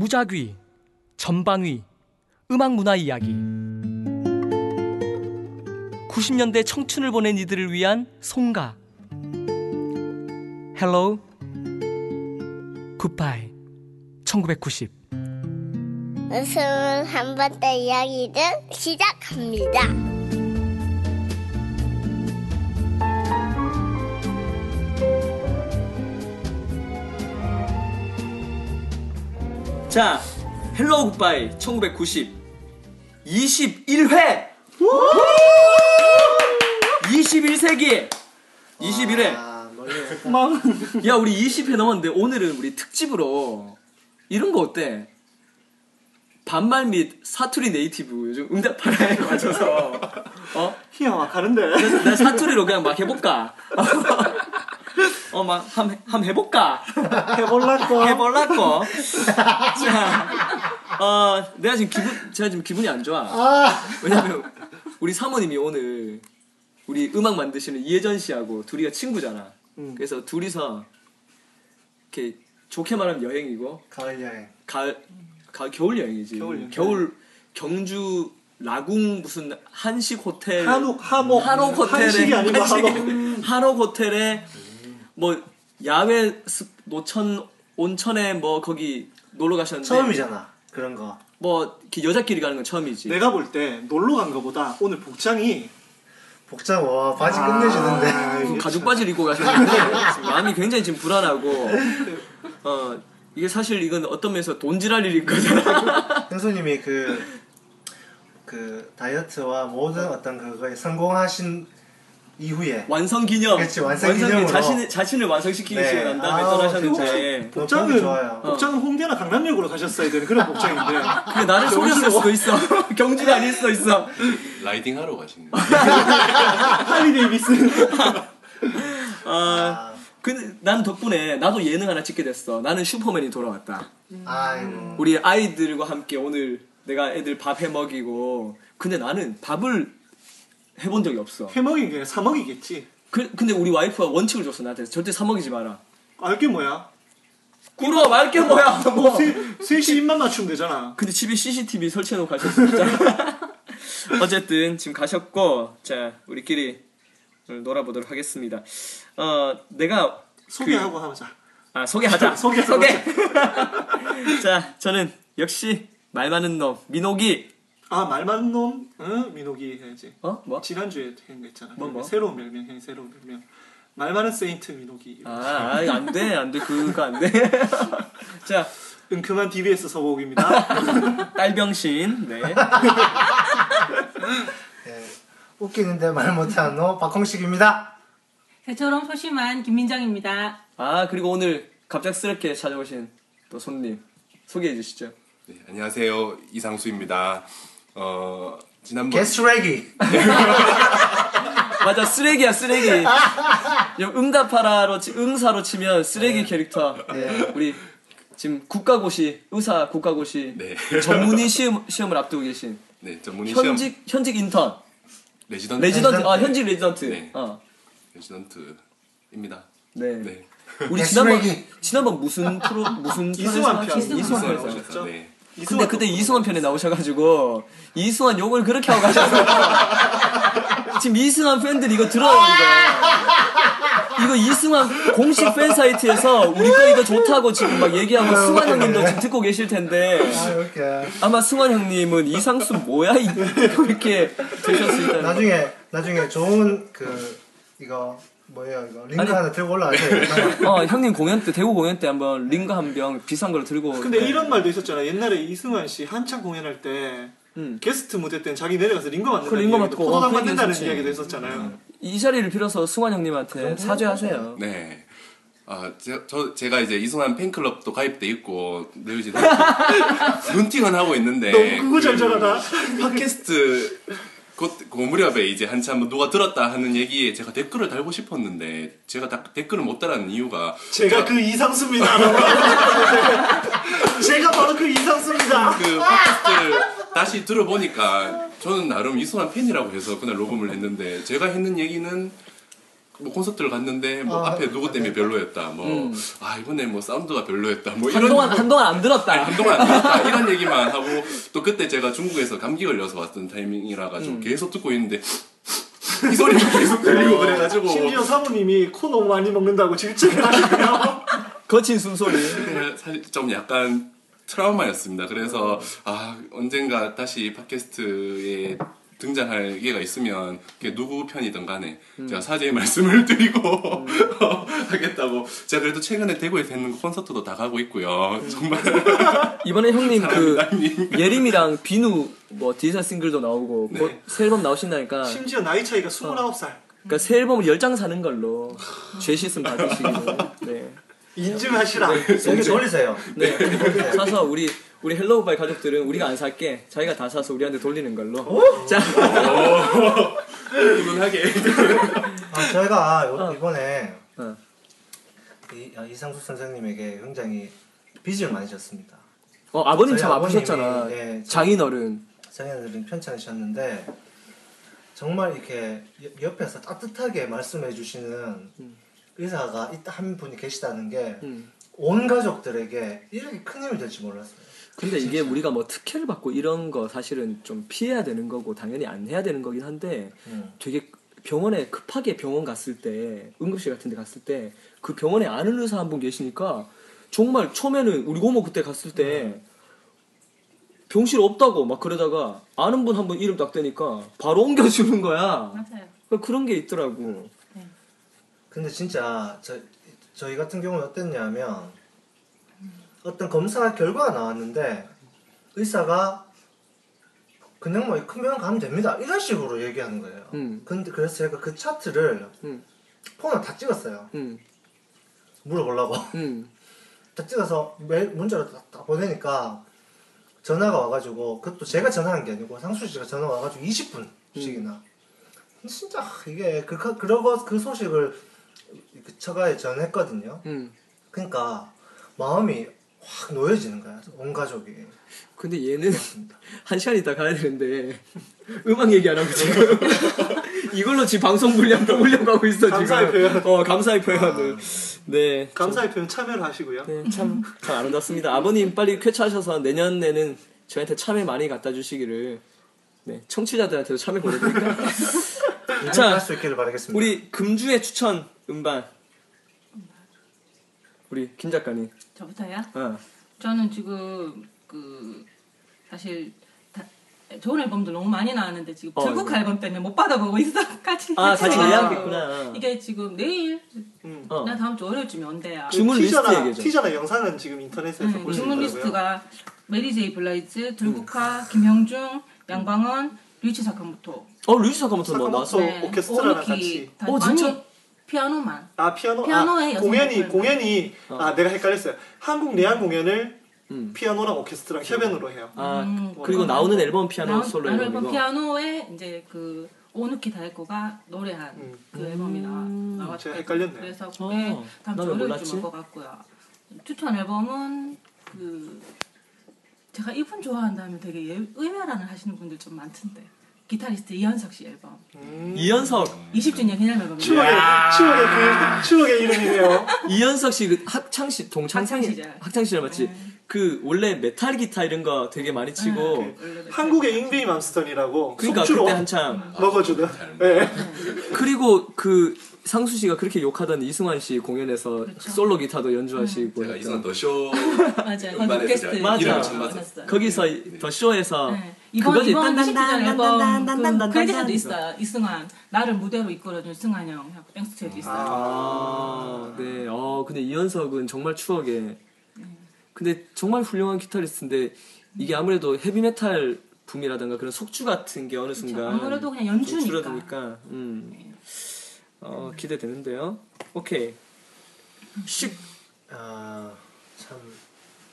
무작위, 전방위, 음악 문화 이야기. 90년대 청춘을 보낸 이들을 위한 송가. Hello, Goodbye, 1990. 웃음을 한번더 이야기를 시작합니다. 자, Hello Goodbye 1990 21회 21세기 21회 아, 멀리 야 우리 20회 넘었는데 오늘은 우리 특집으로 이런 거 어때? 반말 및 사투리 native 요즘 응답하라에 맞춰서 어? 희야 막 가는데. 나, 나 사투리로 그냥 막 해볼까? 어 막 함 함 해볼까? 해볼라고. 해볼라고. 자, 어, 내가 지금 기분, 제가 지금 기분이 안 좋아. 아, 왜냐면 우리 사모님이 오늘 우리 음악 만드시는 이혜전 씨하고 둘이가 친구잖아. 음. 그래서 둘이서 이렇게 좋게 말하면 여행이고 가을 여행. 가을, 가을 겨울 여행이지. 겨울 여행. 겨울 경주 라궁 무슨 한식 호텔 한옥 한옥 한옥 호텔에 한식이 아니고. 한옥 호텔에 뭐 야외 습- 노천 온천에 뭐 거기 놀러 가셨는데 처음이잖아. 그런 거. 뭐 이렇게 여자끼리 가는 건 처음이지. 내가 볼 때 놀러 간 거보다 오늘 복장이 복장 와 바지 아, 끝내주는데. 가죽 바지를 입고 가셨는데 마음이 굉장히 지금 불안하고 어 이게 사실 이건 어떤 면에서 돈질할 일인 거잖아. 형수님이 그, 그 다이어트와 모든 어떤 그거에 성공하신 이후에 완성 기념. 그렇지, 완성 기념으로. 자신 자신을 완성시키기 네. 위해 난 다음에 아우, 떠나셨는데. 그 복장은 좋아요. 복장은 홍대나 강남역으로 가셨어야 되는 그런 복장인데. 근데 나를 속였을 수도 있어. 경주가 아닐 수도 있어. riding 하러 가시는 할리 데이비슨. 아, 아, 근데 난 덕분에 나도 예능 하나 찍게 됐어. 나는 슈퍼맨이 돌아왔다. 아이고. 우리 아이들과 함께 오늘 내가 애들 밥 해 먹이고. 근데 나는 밥을 해본 적이 없어. 해먹인 게 사먹이겠지. 그, 근데 우리 와이프가 원칙을 줬어 나한테 절대 사 먹이지 마라. 알게 뭐야? 꿀어 말게 뭐야 뭐. 세, 셋이 입만 맞추면 되잖아. 근데 집에 CCTV 설치해놓고 가셨어 진짜. 어쨌든 지금 가셨고 자 우리끼리 오늘 놀아보도록 하겠습니다. 어 내가 소개하고 하자. 아 소개하자. 소개, 소개. 자 저는 역시 말 많은 놈 민옥이. 아, 말 많은 놈, 응? 민옥이 해야지. 어 뭐? 지난주에 한 거 있잖아. 뭐, 뭐? 새로운 별명, 형 새로운 별명. 말 많은 세인트 민옥이. 아, 아안 돼, 안 돼, 그거 안 돼. 자, 은큼한 DBS 서복입니다. 딸병신, 네. 예, 웃기는데 말 못하는 너 박홍식입니다. 새처럼 소심한 김민정입니다. 아, 그리고 오늘 갑작스럽게 찾아오신 또 손님 소개해 주시죠. 네, 안녕하세요 이상수입니다. 어 지난번 게스트레기. 맞아, 쓰레기야, 쓰레기. 요 응답하라로, 치- 응사로 치면 쓰레기 캐릭터. 네. 우리 지금 국가고시, 의사 국가고시 네, 전문의 시험, 시험을 앞두고 계신 네 전문의 시험 현직, 현직 인턴. 레지던트 레지던트, 아. 현직 레지던트. 네. 어, 레지던트입니다. 네. 네. 우리 네, 지난번, 쓰레기. 지난번 무슨 프로, 무슨 편에서 편. 이승환 하셨죠? 편. 네. 근데 그때 이승환 편에 나오셔가지고 이승환 욕을 그렇게 하고 가셔서 지금 이승환 팬들이 이거 들어요 이거. 이거 이승환 공식 팬 사이트에서 우리 거 이거 좋다고 지금 막 얘기하고 승환 형님도 지금 듣고 계실 텐데 아. 아마 승환 형님은 이상수 뭐야? 이- 이렇게 되셨을 텐데. 나중에, 나중에 좋은 그, 이거, 뭐예요, 이거. 링크 아니. 하나 들고 올라가세요. 어 형님 공연 때 대구 공연 때 한번 링거 한 병 비싼 걸 들고 근데 네. 이런 말도 있었잖아. 옛날에 이승환 씨 한창 공연할 때 음. 게스트 무대 때는 자기 내려가서 링거 만든다는 그 링거 맞고, 포도당 어, 그 만든다는 얘기 이야기도 있었지. 했었잖아요. 이 자리를 빌어서 승환 형님한테 사죄하세요 네. 아, 제, 저, 제가 이제 이승환 팬클럽도 가입돼 있고, 늘 이제 눈팅은 하고 있는데. 너무 그거 잘 잘하다. 팟캐스트, 그, 그 무렵에 이제 한참 누가 들었다 하는 얘기에 제가 댓글을 달고 싶었는데, 제가 다- 댓글을 못 달았는 이유가, 제가 그 이상수입니다. 제가 바로 그 이상수입니다. 그 팟캐스트를 다시 들어보니까, 저는 나름 이승환 팬이라고 해서 그날 녹음을 했는데, 제가 했는 얘기는, 뭐 콘서트를 갔는데 뭐 아, 앞에 누구 때문에 별로였다. 뭐 음. 아 이번에 뭐 사운드가 별로였다. 뭐 이런 한동안 한동안 안 들었다. 아니, 한동안 안 들었다 이런 얘기만 하고 또 그때 제가 중국에서 감기 걸려서 왔던 타이밍이라 가지고 음. 계속 듣고 있는데 이 소리가 계속 들리고 그래가지고 심지어 사모님이 코 너무 많이 먹는다고 질책을 하시고요. 거친 숨소리. 사실 좀 약간 트라우마였습니다. 그래서 아 언젠가 다시 팟캐스트에 등장할 기회가 있으면 그게 누구 편이든 간에 제가 사죄의 말씀을 드리고 하겠다고 제가 그래도 최근에 대구에 되는 콘서트도 다 가고 있고요. 정말 이번에 형님 그 예림이랑 비누 뭐 디지털 싱글도 나오고 곧 새 앨범 나오신다니까 심지어 나이 차이가 29살. 그러니까 새 앨범을 10장 사는 걸로 죄 씻음 받으시기로 네. 인증하시라. 여기 돌리세요. 네. 사서 우리 우리 헬로우바이 가족들은 우리가 안 살게 자기가 다 사서 우리한테 돌리는 걸로. 자. 훈훈하게. 아, 저희가 요- 이번에 어. 이, 아, 이상수 선생님에게 굉장히 빚을 많이 졌습니다. 어, 아버님 참 아버님이, 아프셨잖아. 네, 장인어른. 자기네들은 편찮으셨는데 정말 이렇게 여- 옆에서 따뜻하게 말씀해 주시는 의사가 있다 한 분이 계시다는 게온 음. 가족들에게 이렇게 큰 힘이 될지 몰랐어요. 근데 이게 우리가 뭐 특혜를 받고 이런 거 사실은 좀 피해야 되는 거고 당연히 안 해야 되는 거긴 한데 음. 되게 병원에 급하게 병원 갔을 때 응급실 같은 데 갔을 때 그 병원에 아는 의사 한 분 계시니까 정말 처음에는 우리 고모 그때 갔을 때 병실 없다고 막 그러다가 아는 분 한 분 이름 딱 대니까 바로 옮겨주는 거야 맞아요. 그런 게 있더라고 근데 진짜 저, 저희 같은 경우는 어땠냐면 어떤 검사 결과가 나왔는데 의사가 그냥 뭐 큰 병원 가면 됩니다 이런 식으로 얘기하는 거예요. 음. 근데 그래서 제가 그 차트를 음. 폰을 다 찍었어요. 응, 물어보려고 응. 다 찍어서 메일 문자로 다, 다 보내니까 전화가 와가지고 그것도 제가 전화한 게 아니고 상수 씨가 전화 와가지고 20분씩이나 진짜 이게 그 그- 그러고 그 소식을 그 처가에 전했거든요. 응. 그러니까 마음이 확 놓여지는 거야 온 가족이. 근데 얘는 한 시간 있다 가야 되는데 음악 얘기 안 하고 지금 이걸로 지금 방송 분량 뽑으려고 하고 있어 감사의 지금. 표현. 어 감사의 표현을. 네. 감사의 표현 참여를 하시고요. 네, 참, 참 아름답습니다. 아버님 빨리 쾌차하셔서 내년에는 저희한테 참외 많이 갖다 주시기를 네, 청취자들한테도 참외 보내드릴까요? 자, 할수 있기를 바라겠습니다. 우리 금주의 추천 음반. 우리 김 작가님. 저부터요? 어. 저는 지금 그 사실 다, 좋은 앨범들 너무 많이 나왔는데 지금 어, 네. 앨범 때문에 못 받아보고 있어. 같이 아, 같이. 예약했구나. 이게 지금 내일 음. 어. 나 다음 주 월요일쯤에 온대요. 주문 리스트 티저나, 얘기죠. 티저나 영상은 지금 인터넷에서 음, 볼수 주문. 리스트가 메리 제이 블라이츠, 음. 들국화, 김형중, 양광원, 류치 사카모토. 어, 루이스 사카모토 뭐 나왔어? 사카모토. 오케스트라랑 같이. 다 어, 진짜? 피아노만. 아 피아노 아, 여성 공연이 보컬. 공연이 아 내가 헷갈렸어요. 한국 내한 공연을 음. 피아노랑 오케스트랑 협연으로 해요. 아, 음, 그리고 나오는 앨범 피아노 나온- 솔로 앨범이고. 앨범 피아노에 이제 그 오누키 다이코가 노래한 음. 그 앨범이 나와 나왔 제가 헷갈렸네요. 그래서 그게 어, 다음 나왜 주 월요일쯤 몰랐지? 올것 같고요. 추천 앨범은 그 제가 이분 좋아한다면 되게 예- 의외라는 하시는 분들 좀 많던데 기타리스트 이현석 씨 앨범 음. 이현석. 20주년 기념 앨범입니다. 추억의 추억의 그 추억의 이름이네요. 이현석 씨 그 학창 시 동창생 학창 시절. 학창 시절 맞지? 네. 그 원래 메탈 기타 이런 거 되게 많이 치고 원래 한국의 잉베이 맘스틴이라고 그러니까 그때 한창 먹어주는. 네. 그리고 그 상수 씨가 그렇게 욕하던 이승환 씨 공연에서 그쵸. 솔로 기타도 연주하시고 제가 했던. 이승환 The Show 맞아요. 음반에서 게스트 제가 맞아. 만났어요. 거기서 The Show에서 네. 이번. 이번 20주년 앨범. 그 credit에도 있어요. 이승환 나를 무대로 이끌어준 승환 형 Thanks to에도 있어요. 아, 네. 어, 근데 이현석은 정말 추억에. 근데 정말 훌륭한 기타리스트인데 이게 아무래도 헤비메탈 붐이라든가 그런 속주 같은 게 어느 순간 아무래도 그냥 좀 연주니까. 줄어드니까 음. 어, 기대되는데요. 오케이. 식. 아, 참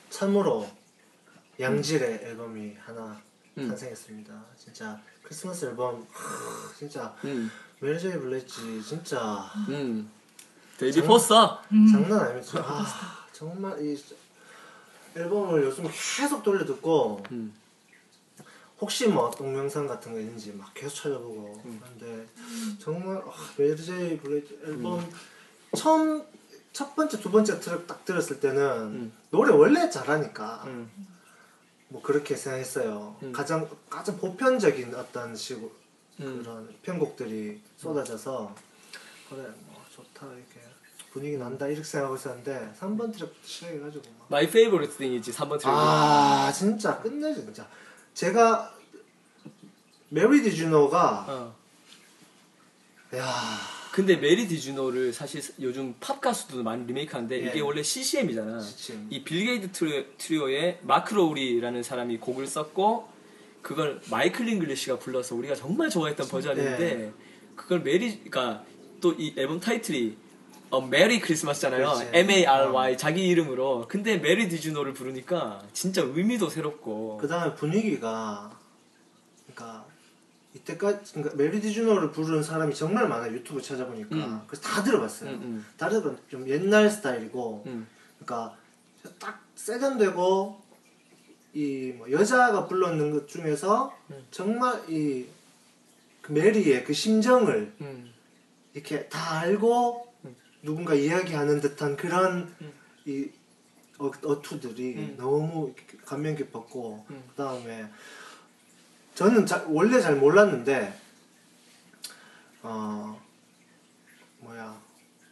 참으로 양질의 앨범이 하나 음. 탄생했습니다. 진짜 크리스마스 앨범 하, 진짜 음. 메리 제이 블라이즈 진짜 음. 데이비드 포스터. 장난 아니죠. 아, 정말 이 앨범을 요즘 계속 돌려 듣고 음. 혹시 뭐 동영상 같은 거 있는지 막 계속 찾아보고 그런데 정말 아, 메리 제이 블라이즈 앨범 처음 첫 번째 두 번째 트랙 딱 들었을 때는 노래 원래 잘하니까 음. 뭐 그렇게 생각했어요. 음. 가장 가장 보편적인 어떤 식으로 음. 그런 편곡들이 쏟아져서 그래 뭐 좋다 이렇게 분위기 난다 이렇게 생각하고 있었는데 3번 트랙부터 시작해가지고 막 My Favorite Things지 3번 트랙. 아 진짜 끝내줘 진짜 제가 Mary, Did You Know가 어. 야 근데 Mary, Did You Know를 사실 요즘 팝 가수도 많이 리메이크하는데 예. 이게 원래 CCM이잖아. CCM. 이 빌 게이더 트리오, 트리오의 마크 로우리라는 사람이 곡을 썼고 그걸 마이클 잉글리시가 불러서 우리가 정말 좋아했던 버전인데 예. 그걸 메리 그러니까 또 이 앨범 타이틀이 어, Mary Christmas잖아요. 그렇지. M A R Y 자기 이름으로. 근데 Mary, Did You Know를 부르니까 진짜 의미도 새롭고. 그 다음에 분위기가 그러니까 이때까지 그러니까 Mary, Did You Know를 부르는 사람이 정말 많아요 유튜브 찾아보니까 음. 그래서 다 들어봤어요. 음, 음. 다 들어봤 좀 옛날 스타일이고 음. 그러니까 딱 세련되고 이 뭐 여자가 불렀는 것 중에서 음. 정말 이 그 메리의 그 심정을 음. 이렇게 다 알고 누군가 이야기하는 듯한 그런 이 어, 어투들이 음. 너무 감명 깊었고 음. 그 다음에 저는 자- 원래 잘 몰랐는데 어 뭐야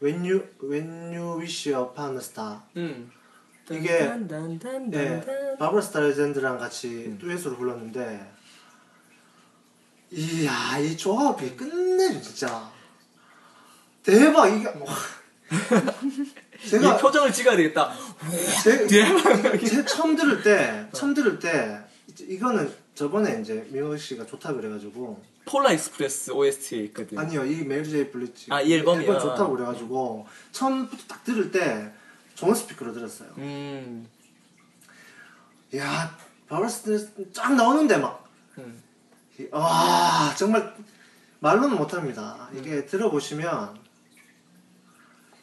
When you When you wish upon a star 음. 이게. 예, 바브라 스타레젠드랑 같이 듀엣으로 불렀는데 이야 이 조합이 끝내줘 진짜 대박 이게 와. 이 제가 표정을 찍어야 되겠다. 제, 대박. 제 처음 들을 때 처음 들을 때 이거는 저번에 이제 민호 씨가 좋다 그래가지고 Polar Express OST에 있거든. 아니요 이 메리 제이 블라이즈 아, 이 앨범이요? 앨범 좋다고 그래가지고 처음부터 딱 들을 때 좋은 스피커로 들었어요 음. 야 바브라스 쫙 나오는데 막 음. 이- 와 정말 말로는 못합니다. 음. 이게 들어보시면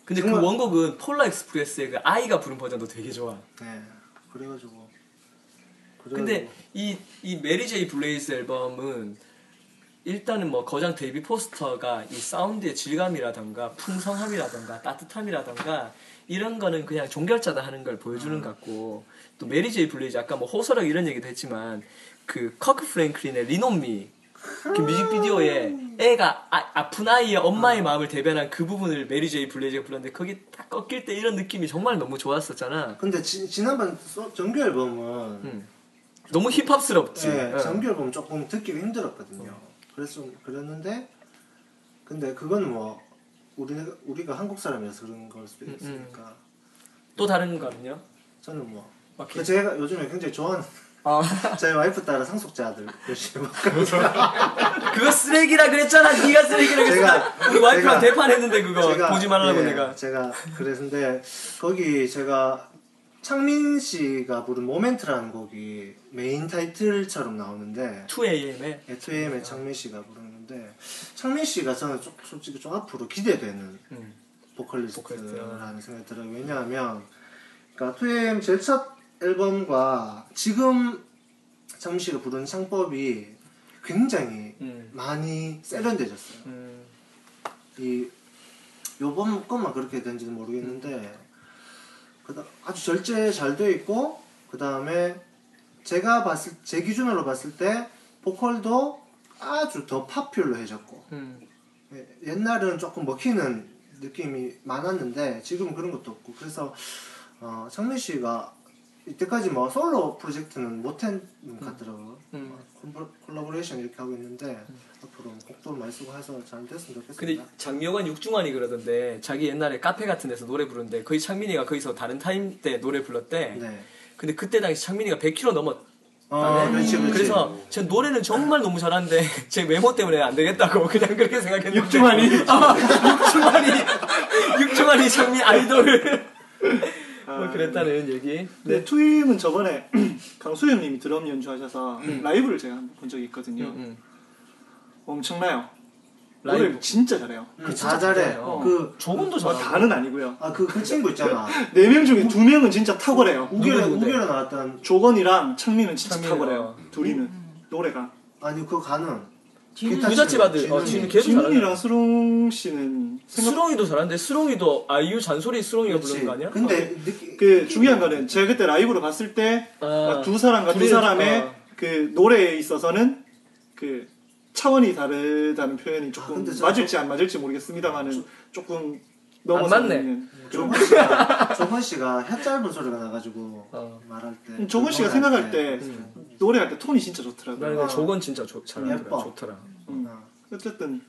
근데 정말- 그 원곡은 Polar Express의 그 아이가 부른 버전도 되게 좋아. 네 그래가지고. 근데 이, 이 메리 제이 블라이즈 앨범은 일단은 뭐 거장 데이비드 포스터가 이 사운드의 질감이라던가 풍성함이라던가 따뜻함이라던가 이런 거는 그냥 종결자다 하는 걸 보여주는 것 같고 또 메리 제이 블라이즈 아까 뭐 호소력 이런 얘기도 했지만 그 커크 프랭클린의 Lean on Me 그 뮤직비디오에 애가 아, 픈 아이의 엄마의 마음을 대변한 그 부분을 메리 제이 블라이즈가 불렀는데 거기 딱 꺾일 때 이런 느낌이 정말 너무 좋았었잖아 근데 지, 지난번 소- 정규 앨범은 음. 너무 힙합스럽지 네, 어. 정규 앨범 조금 듣기가 힘들었거든요. 그래서 좀 그랬는데 근데 그건 뭐 우리가 우리가 한국 사람이라서 그런 걸 수도 음, 있으니까 또 다른 거는요? 저는 뭐 오케이. 제가 요즘에 굉장히 좋아하는 아, 저희 와이프 따라 상속자들 열심히 그거 쓰레기라 그랬잖아. 네가 쓰레기라 그랬잖아. 우리 와이프랑 제가- 대판했는데 그거 제가- 보지 말라고 예, 내가. 제가 그랬는데 거기 제가 창민 씨가 부른 Moment라는 곡이 메인 타이틀처럼 나오는데 2AM에 2AM의 창민 씨가 부르는데 창민 씨가 저는 좀, 솔직히 좀 앞으로 기대되는 음. 보컬리스트라는 생각이 들어요. 왜냐하면 그러니까 2AM 제일 첫 앨범과 지금 창민 씨가 부르는 창법이 굉장히 음. 많이 세련돼졌어요. 음. 이 요번 것만 그렇게 된지는 모르겠는데 그다 아주 절제 잘 돼 있고 그 다음에 제가 봤을 제 기준으로 봤을 때 보컬도 아주 더 파퓰러해졌고 음. 예, 옛날은 조금 먹히는 느낌이 많았는데 지금은 그런 것도 없고 그래서 어, 창민 씨가 이때까지 뭐 솔로 프로젝트는 못한 것 같더라고요. 음. 어, 콜라- 콜라보레이션 이렇게 하고 있는데 앞으로 곡도 많이 쓰고 해서 잘 됐으면 근데 좋겠습니다. 장미여관 육중완이 그러던데 자기 옛날에 카페 같은 데서 노래 부르는데 거의 창민이가 거기서 다른 타임 때 노래 불렀대. 네. 근데 그때 당시 창민이가 100kg 넘었. 어, 그렇지, 그렇지. 그래서 제 노래는 정말 너무 잘하는데 제 외모 때문에 안 되겠다고 그냥 그렇게 생각했는데 육중완이? 어, 육중환이 육중환이 창민 아이돌 뭐 그랬다는 얘기 네, 투임은 저번에 강수현님이 드럼 연주하셔서 라이브를 제가 한번 본 적이 있거든요. 음. 엄청나요. 라이브. 진짜 잘해요. 음, 그다 진짜 잘해. 잘해요. 그, 조금도 어, 잘하고 다는 아니고요. 아, 그, 그 친구 있잖아. 네 명 중에 두 명은 진짜 탁월해요. 우결에, 누구? 우결에 나왔던 조건이랑 창민은 진짜 창민이요. 탁월해요. 둘이는. 노래가 아니 그거 가능. 부잣집 아들 진우. 어 지금 진훈이랑 잘하네 수롱 씨는 생각 수롱이도 잘하는데 수롱이도 아이유 잔소리 수롱이가. 부르는 거 아니야? 근데 느끼, 그 중요한 거는 제가 그때 라이브로 봤을 때두 아, 사람과 두 둘이- 사람의 어. 그 노래에 있어서는 그 차원이 다르다는 표현이 조금 아, 맞을지 안 맞을지 모르겠습니다만은 조금 맞네. 넘어서는 조건 씨가 조건 씨가 혀 짧은 소리가 나가지고 어. 말할 때. 음, 조건 씨가 생각할 때 음. 노래할 때 톤이 진짜 좋더라고요. 나는 근데 어. 저건 진짜 조, 잘하더라 예뻐. 좋더라 음. 어. 어쨌든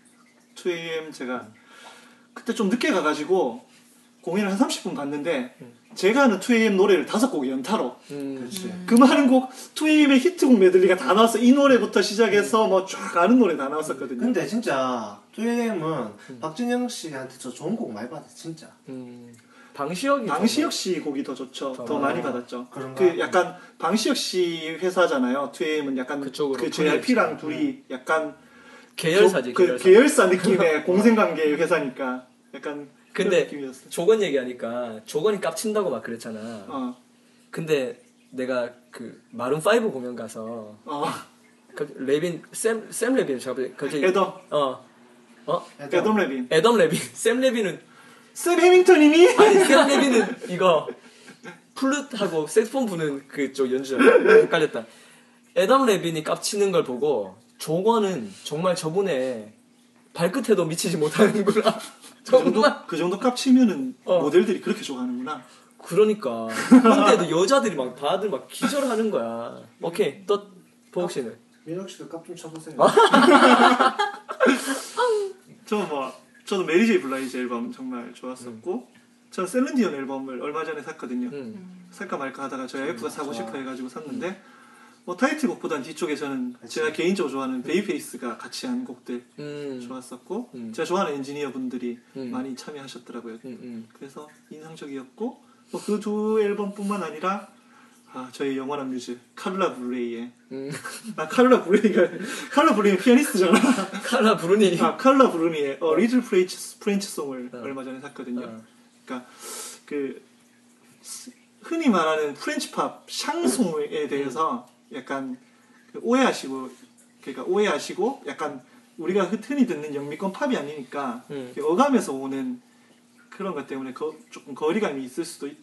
2AM 제가 그때 좀 늦게 가가지고 공연을 한 30분 갔는데 제가 하는 2AM 노래를 다섯 곡 연타로 음. 그 많은 곡 2AM의 히트곡 메들리가 다 나왔어 이 노래부터 시작해서 뭐 쫙 아는 노래 다 나왔었거든요 근데 진짜 2AM은 음. 박진영 씨한테 저 좋은 곡 많이 받았어 진짜. 음. 방시혁이 방시혁 씨 곡이 더 좋죠 더 더. 많이 받았죠 그런가? 그 약간 방시혁 씨 회사잖아요 2AM은 약간 그쪽으로 그 JYP랑 분위기 둘이 약간 계열사지 그 계열사 계열사 느낌의 공생관계 회사니까 약간 그런 근데 느낌이었어 조권 얘기하니까 조권이 깝친다고 막 그랬잖아 어, 근데 내가 그 마룬 5 공연 가서 어. 그 레빈 샘, 샘 레빈 제가 갑자기 애덤 어 어? 애덤 레빈. 애덤 레빈. 샘 레빈은? 샘 해밍턴이니? 아니 샘 레빈은 이거 플룻하고 색스폰 부는 그쪽 연주자. 헷갈렸다. 애덤 레빈이 깝치는 걸 보고 조건은 정말 저분의 발끝에도 미치지 못하는구나. 그 정도, 정말. 그 정도 값치면은 어. 모델들이 그렇게 좋아하는구나. 그러니까. 근데도 여자들이 막 다들 막 기절하는 거야. 오케이 또 보옥 씨는? 민혁 씨도 값좀 쳐보세요. 저 뭐, 저도 메리 제이 블라이즈 앨범 정말 좋았었고, 저는 셀린 디온 앨범을 얼마 전에 샀거든요. 음. 살까 말까 하다가 저희 와이프가 사고 좋아. 싶어 해가지고 샀는데, 뭐 타이틀곡보단 뒤쪽에 저는 제가 개인적으로 좋아하는 베이비페이스가 같이 한 곡들 음. 좋았었고, 음. 제가 좋아하는 엔지니어 분들이 음. 많이 참여하셨더라고요. 음, 음. 그래서 인상적이었고, 뭐 그 두 앨범뿐만 아니라, 아, 저희 영원한 뮤즈, 카를라 블레이의 음. 아 카를라 브루니가 카를라 브루니 피아니스트잖아. 칼라 브루니 아 카를라 브루니의 어, Little French French Song을 어. 얼마 전에 샀거든요. 어. 그러니까 그 스- 흔히 말하는 French 팝 샹송에 대해서 약간 그 오해하시고 그러니까 오해하시고 약간 우리가 흔히 듣는 영미권 팝이 아니니까 음. 어감에서 오는 그런 것 때문에 거- 조금 거리감이 있을 수도 있,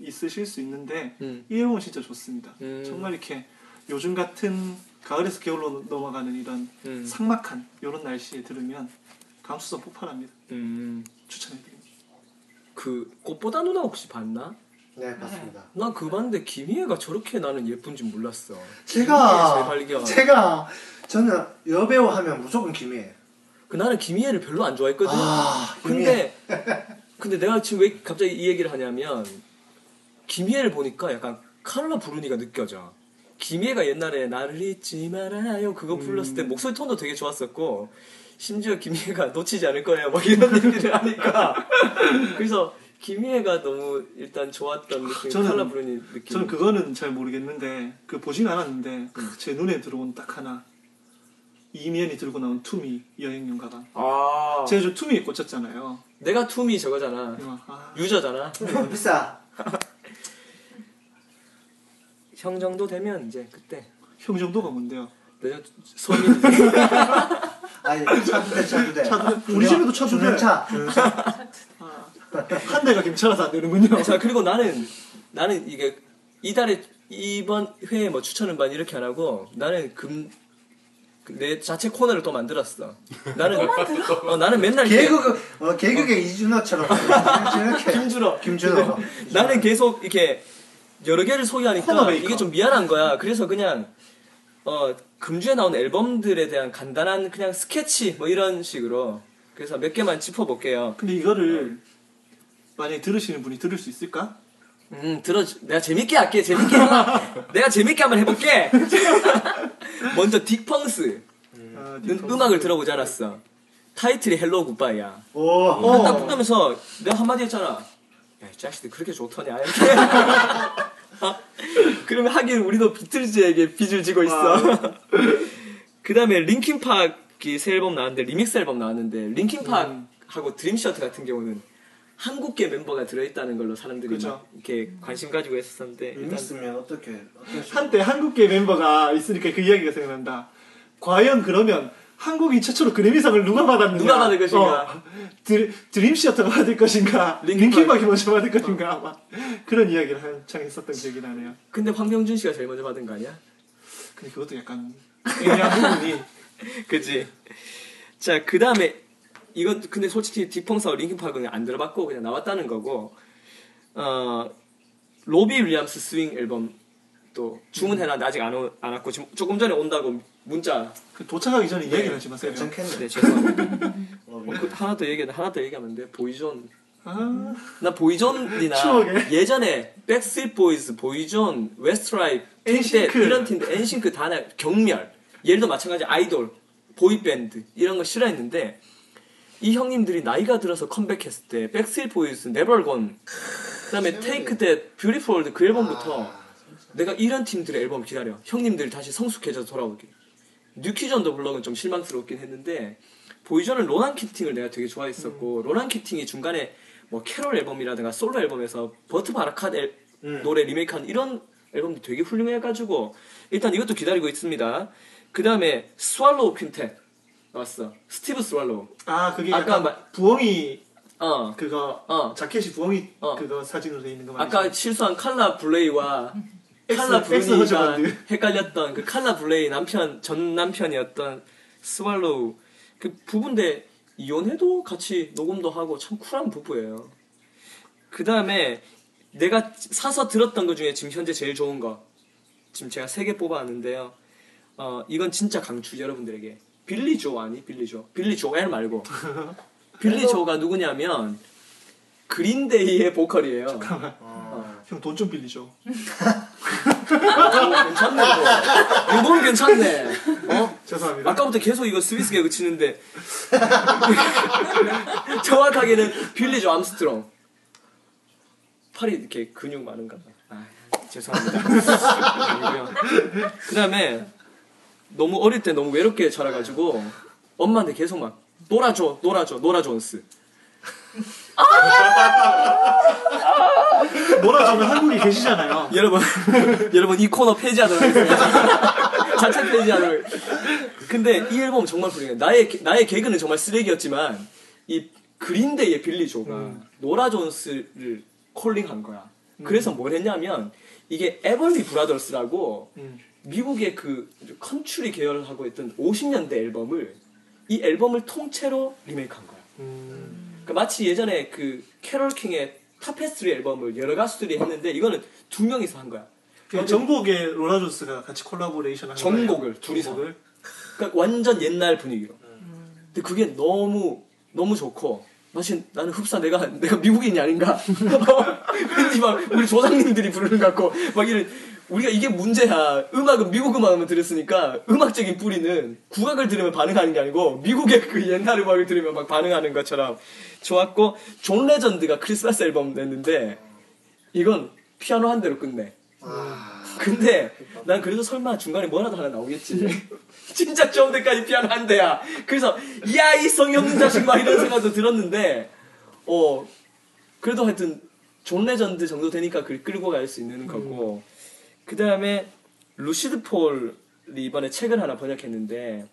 있으 실 수 있는데 음. 이 앨범은 진짜 좋습니다. 음. 정말 이렇게 요즘 같은 가을에서 겨울로 넘어가는 이런 음. 삭막한 이런 날씨에 들으면 감수성 폭발합니다. 음. 추천해드립니다. 그 꽃보다 누나 혹시 봤나? 네 맞습니다. 난 그 봤는데 김희애가 저렇게 나는 예쁜지 몰랐어. 제가. 제가 저는 여배우 하면 무조건 김희애. 그 나는 김희애를 별로 안 좋아했거든. 아, 근데 근데 내가 지금 왜 갑자기 이 얘기를 하냐면 김희애를 보니까 약간 칼라 브루니가 느껴져. 김희애가 옛날에 나를 잊지 말아요. 그거 불렀을 때 목소리 톤도 되게 좋았었고 심지어 김희애가 놓치지 않을 거예요. 막 이런 얘기를 하니까. 그래서 김희애가 너무 일단 좋았던 느낌 저는- 칼라 브루니 느낌 저는 그거는 잘 모르겠는데 그 보진 않았는데 그제 눈에 들어온 딱 하나. 이미연이 들고 나온 투미 여행용 가방. 아. 제가 좀 투미에 꽂혔잖아요. 내가 투미 저거잖아. 이거 아, 유저잖아. 너무 비싸. 형 정도 되면 이제 그때 형 정도가 뭔데요? 내가 소민이지 아니 차두대 차두대. 차두대. 우리 집에도. 주는차 주는차. 아, 한 대가 괜찮아서 안 되는군요. 자 그리고 나는 나는 이게 이달에 이번 회에 뭐 추천을 반 이렇게 안 하고 나는 금 내 자체 코너를 또 만들었어. 나는 어, 나는 맨날 개그 어 개그계 이준호처럼 이렇게 김준호 김준호. 나는 계속 이렇게 여러 개를 메이커. 이게 좀 미안한 거야. 그래서 그냥 어 금주에 나온 앨범들에 대한 간단한 그냥 스케치 뭐 이런 식으로 그래서 몇 개만 짚어볼게요. 근데 이거를 만약에 들으시는 분이 들을 수 있을까? 음, 들어, 내가 재밌게 할게, 재밌게. 내가 재밌게 한번 해볼게. 먼저 딕펑스. 아, 는 음악을 들어보지 않았어. 타이틀이 Hello Goodbye야. 오. 난 딱 보면서 내가 한마디 했잖아. 자식들 그렇게 좋더냐, 이렇게. 어? 그러면 하긴 우리도 비틀즈에게 빚을 지고 있어. 그 다음에 링킨파크이 새 앨범 나왔는데, 리믹스 앨범 나왔는데, 링킨파크하고 드림셔트 같은 경우는 한국계 멤버가 들어있다는 걸로 사람들이 이렇게 관심 가지고 했었는데 일단 리믹스면 어떻게 한때 한국계 멤버가 있으니까 그 이야기가 생각난다. 과연 그러면 한국인 최초로 그래미상을 누가 받았는가? 누가 받을 것인가? 어, 드, 드림 시어터가 받을 것인가? 링킨팍이 먼저 받을 것인가? 막 그런 이야기를 한창 했었던 기억이 나네요. 근데 황병준 씨가 제일 먼저 받은 거 아니야? 근데 그것도 약간 애매한 부분이 그치. 자, 그 다음에, 이것, 근데 솔직히 딕펑스와 링킨파크는 안 들어봤고, 그냥 나왔다는 거고, 어, 로비 윌리엄스 스윙 앨범 또 주문해놨는데 아직 안, 오, 안 왔고, 지금 조금 전에 온다고 문자. 그 도착하기 전에 이야기를 하지 마세요. 괜찮겠네 네, 죄송합니다. 어, 어, 그 하나 더 얘기, 하나 더 얘기하면 돼. 보이존. 아, 나 보이존이나. 예전에 백스트리트 보이즈, 보이존, 웨스트라이프, 엔싱크. 이런 팀들 엔싱크 다 난 경멸 예를 들어 마찬가지 아이돌, boy band 이런 거 싫어했는데 이 형님들이 나이가 들어서 컴백했을 때 백스트리트 보이즈, Never Gone 그다음에 테이크 댓 Beautiful 그 앨범부터 내가 이런 팀들의 앨범 기다려 형님들이 다시 성숙해져서 돌아오길 뉴키즈 온 더 블럭은 좀 실망스럽긴 했는데 보이존은 로난 키팅을 내가 되게 좋아했었고 로난 키팅이 중간에 뭐 캐롤 앨범이라든가 솔로 앨범에서 버트 바카락 앨- 음. 노래 리메이크한 이런 앨범도 되게 훌륭해가지고 일단 이것도 기다리고 있습니다. 그 다음에 스왈로우 퀸텟 나왔어. 스티브 스왈로우. 아 그게 아까 말- 부엉이 어. 그거 어. 자켓이 부엉이 어. 그거 사진으로 돼 있는 거 말이죠. 아까 실수한 칼라 블레이와 칼라 블레이가. 헷갈렸던 그 칼라 블레이 남편 전 남편이었던 스왈로우. 그 부부인데 이혼해도 같이 녹음도 하고 참 쿨한 부부예요. 그 다음에 내가 사서 들었던 것 중에 지금 현재 제일 좋은 거. 지금 제가 세 개 뽑아왔는데요. 어 이건 진짜 강추 여러분들에게. 빌리 조 아니? 빌리 조. 빌리 조엘 말고. 빌리 조가 누구냐면 그린데이의 보컬이에요. 어. 형 돈 좀 빌리죠. 오, 괜찮네. 이거. 이건 괜찮네. 어? 죄송합니다. 아까부터 계속 이거 스위스 개그 치는데 정확하게는 빌리조 암스트롱 팔이 이렇게 근육 많은가 봐. 아, 죄송합니다. 그다음에 너무 어릴 때 너무 외롭게 자라가지고 엄마한테 계속 막 놀아줘, 놀아줘, 놀아 존스. 노라 존스는 한국에 계시잖아요. 여러분, 여러분 이 코너 폐지하도록 하겠습니다. 자체 폐지하도록. 근데 이 앨범 정말 훌륭해. 나의 개- 나의 개그는 정말 쓰레기였지만 이 그린데이의 빌리 조가 노라 존스를 calling한 거야. 그래서 뭘 했냐면 이게 에벌리 브라더스라고 음. 미국의 그 country 계열하고 있던 50년대 앨범을 이 앨범을 통째로 리메이크한 거야. 음. 그러니까 마치 예전에 그 캐롤 킹의 Tapestry 앨범을 여러 가수들이 했는데 이거는 두 명이서 한 거야. 그 전곡에 노라 존스가 같이 콜라보레이션 한 전곡을 거예요. 둘이서. 전곡을. 그러니까 완전 옛날 분위기로. 근데 그게 너무 너무 좋고 마치 나는 흡사 내가 내가 미국인이 아닌가. 왠지 막 우리 조상님들이 부르는 것 같고 막 이런 우리가 이게 문제야. 음악은 미국 음악만 들었으니까 음악적인 뿌리는 국악을 들으면 반응하는 게 아니고 미국의 그 옛날 음악을 들으면 막 반응하는 것처럼 좋았고 존 레전드가 크리스마스 앨범 냈는데 이건 피아노 한 대로 끝내. 아, 근데 난 그래도 설마 중간에 뭐라도 하나 나오겠지. 진짜 처음 때까지 피아노 한 대야. 그래서 야 이 성의 없는 자식 막 이런 생각도 들었는데 어 그래도 하여튼 존 레전드 정도 되니까 그 끌고 갈 수 있는 거고. 그 다음에 루시드 폴이 이번에 책을 하나 번역했는데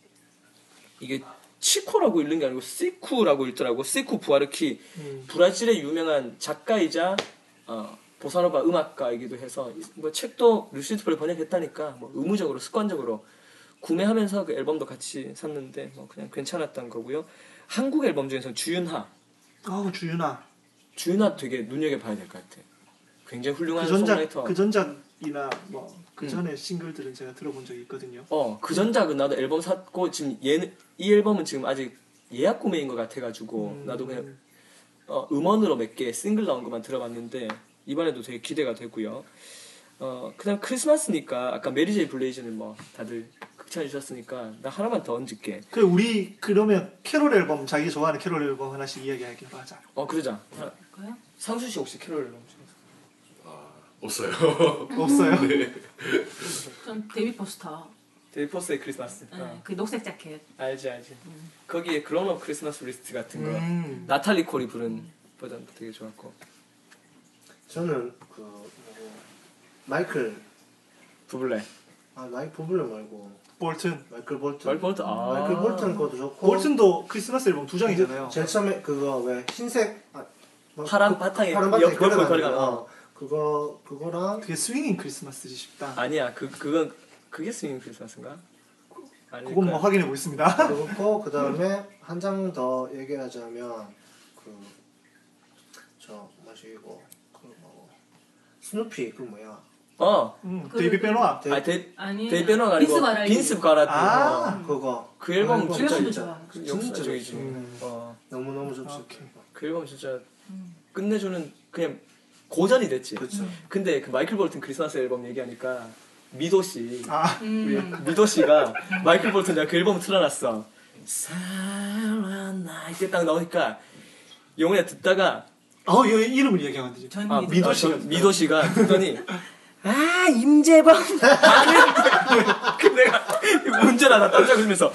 이게 치코라고 읽는 게 아니고 시쿠라고 읽더라고. 시쿠 부아르키. 브라질의 유명한 작가이자 어, 보사노바 음악가이기도 해서 뭐 책도 루시드 폴이 번역했다니까 뭐 의무적으로 습관적으로 구매하면서 그 앨범도 같이 샀는데 뭐 그냥 괜찮았던 거고요. 한국 앨범 중에서 주윤하. 아 주윤아. 주윤하 되게 눈여겨봐야 될 것 같아. 굉장히 훌륭한 그 전작 송라이터. 그 전작이나 뭐그 음. 전에 싱글들은 제가 들어본 적이 있거든요. 어, 그 전작은 나도 앨범 샀고 지금 얘는 이 앨범은 지금 아직 예약 구매인 것 같아가지고 음. 나도 그냥 어, 음원으로 몇 개 싱글 나온 것만 들어봤는데 이번에도 되게 기대가 되고요. 어, 그다음 크리스마스니까 아까 메리 제이 블라이즈는 뭐 다들 극찬해 주셨으니까 나 하나만 더 얹을게. 그 우리 그러면 캐롤 앨범 자기 좋아하는 캐롤 앨범 하나씩 이야기하기로 하자. 어 그러자. 그래요? 상수 씨 혹시 캐롤 앨범 중에서? 없어요. 없어요? 전 데이빗 포스터. 데이빗 포스터의 크리스마스. 네, 어, 그 녹색 자켓. 알지 알지. 거기에 Grown-Up Christmas List 같은 거. 음. 나탈리 콜이 부른 버전도 되게 좋았고 저는 그 뭐고 마이클 부블레 아 마이클 부블레 말고 볼튼. 마이클 볼튼 마이클 볼튼 아 마이클 볼튼 것도 좋고 볼튼도 크리스마스 앨범 두 장이잖아요. 제일 처음에 그거 왜 흰색 아, 뭐 파란 그- 바탕에 파란 바탕에 걸어가는 걸어가는 거. 거. 그거 그거랑 그게 Swingin' Christmas지 싶다. 아니야 그 그건 그게 Swing Christmas인가? 아닐 그건 뭐. 확인해 보겠습니다. 그렇고 그 다음에 한 장 더 얘기하자면 그저 뭐시고 그뭐 스누피 그 뭐야 어 음, 그- 데이비 베노아. 데- 아 데, 아니 데이 베노아가 아니고 빈스 과랄디. 빈스 과랄디 아. 어. 그거 그 앨범 그 진짜 진짜 좋아. 그 진짜 좋지. 음. 어. 너무 너무 좋지. 아, 오케이. 그 앨범 진짜 끝내주는 그냥 고전이 됐지 그렇죠. 근데 그 마이클 볼튼 크리스마스 앨범 얘기하니까 미도 씨 아, 우리 음. 미도 씨가 마이클 볼튼 내가 그 앨범 틀어놨어. Silent Night 딱 나오니까 영혼에 듣다가 어, 이 이름을 이야기하면 되지. 전 아, 미도. 미도 씨가 미도 씨가 듣더니 아 임재범 그 내가 운전하다 깜짝 놀면서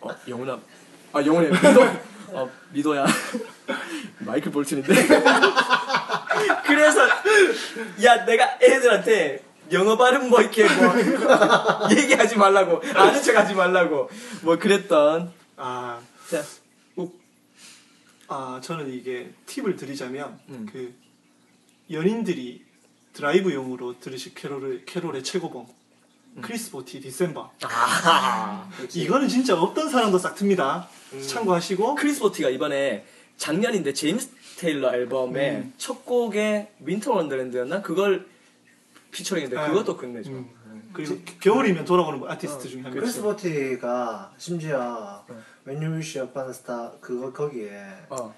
어 영훈아 아 영훈이 미도 어 미도야 마이클 볼튼인데 그래서 야 내가 애들한테 영어 발음 뭐 이렇게 뭐 얘기하지 말라고 아는 척하지 말라고 뭐 그랬던 아, 자 아, 저는 이게 팁을 드리자면 음. 그 연인들이 드라이브용으로 들으실 캐롤의 캐롤의 최고봉 크리스 보티 December. 아, 이거는 진짜 없던 사람도 싹 틉니다. 음. 참고하시고 크리스 보티가 이번에 작년인데 제임스 테일러 앨범에 음. 첫 곡에 Winter Wonderland였나 그걸 featuring인데 네. 그것도 끝내줘. 음. 그리고 겨울이면 돌아오는 뭐 아티스트 중에 한 명. 크리스 보티가 심지어 어. When You Wish Upon a Star 그거 거기에 어.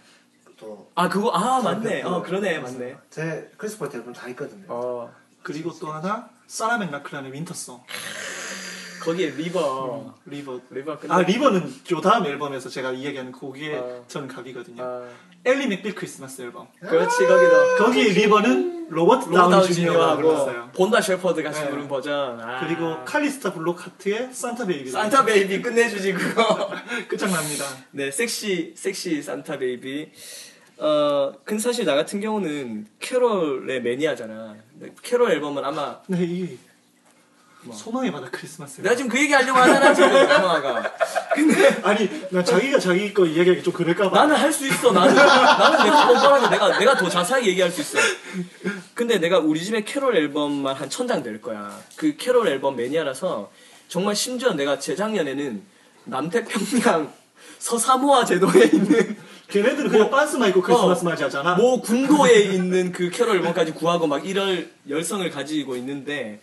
또아 그거 아 맞네. 그- 어 그러네 맞네. 제 크리스 보티 앨범 다 있거든요. 어 그리고 또 하나 사라 맥라클란의 Wintersong 거기에 River River. River. 아 River는 요 다음 앨범에서 제가 이야기하는 그게 아. 저는 각이거든요. 아, 앨리 맥빌 크리스마스 앨범. 그렇지 거기도 거기에 River는 로버트 다우니 주니어가 불렀어요. 본다 셰퍼드 같이 네. 부른 버전. 아. 그리고 칼리스타 플록하트의 Santa Baby. Santa Baby 끝내주지 그거. 끝장납니다. 네, sexy sexy Santa Baby. 어, 근데 사실 나 같은 경우는 캐롤의 매니아잖아. 캐롤 앨범은 아마 네, 이 뭐. 소망의 바다 크리스마스. 내가 지금 그 얘기 하려고 하잖아 지금 영화가. 아니, 나 자기가 자기 거 이야기하기 좀 그럴까봐. 나는 할 수 있어. 나는 나는 내가 뻔뻔하게 내가 내가 더 자세하게 얘기할 수 있어. 근데 내가 우리 집에 캐롤 앨범만 한 천 장 될 거야. 그 캐롤 앨범 매니아라서 정말 심지어 내가 재작년에는 남태평양 서사모아 제도에 있는 걔네들은 그냥 빤스만 입고 크리스마스 어. 맞이하잖아. 모 군도에 있는 그 캐롤 앨범까지 구하고 막 이럴 열성을 가지고 있는데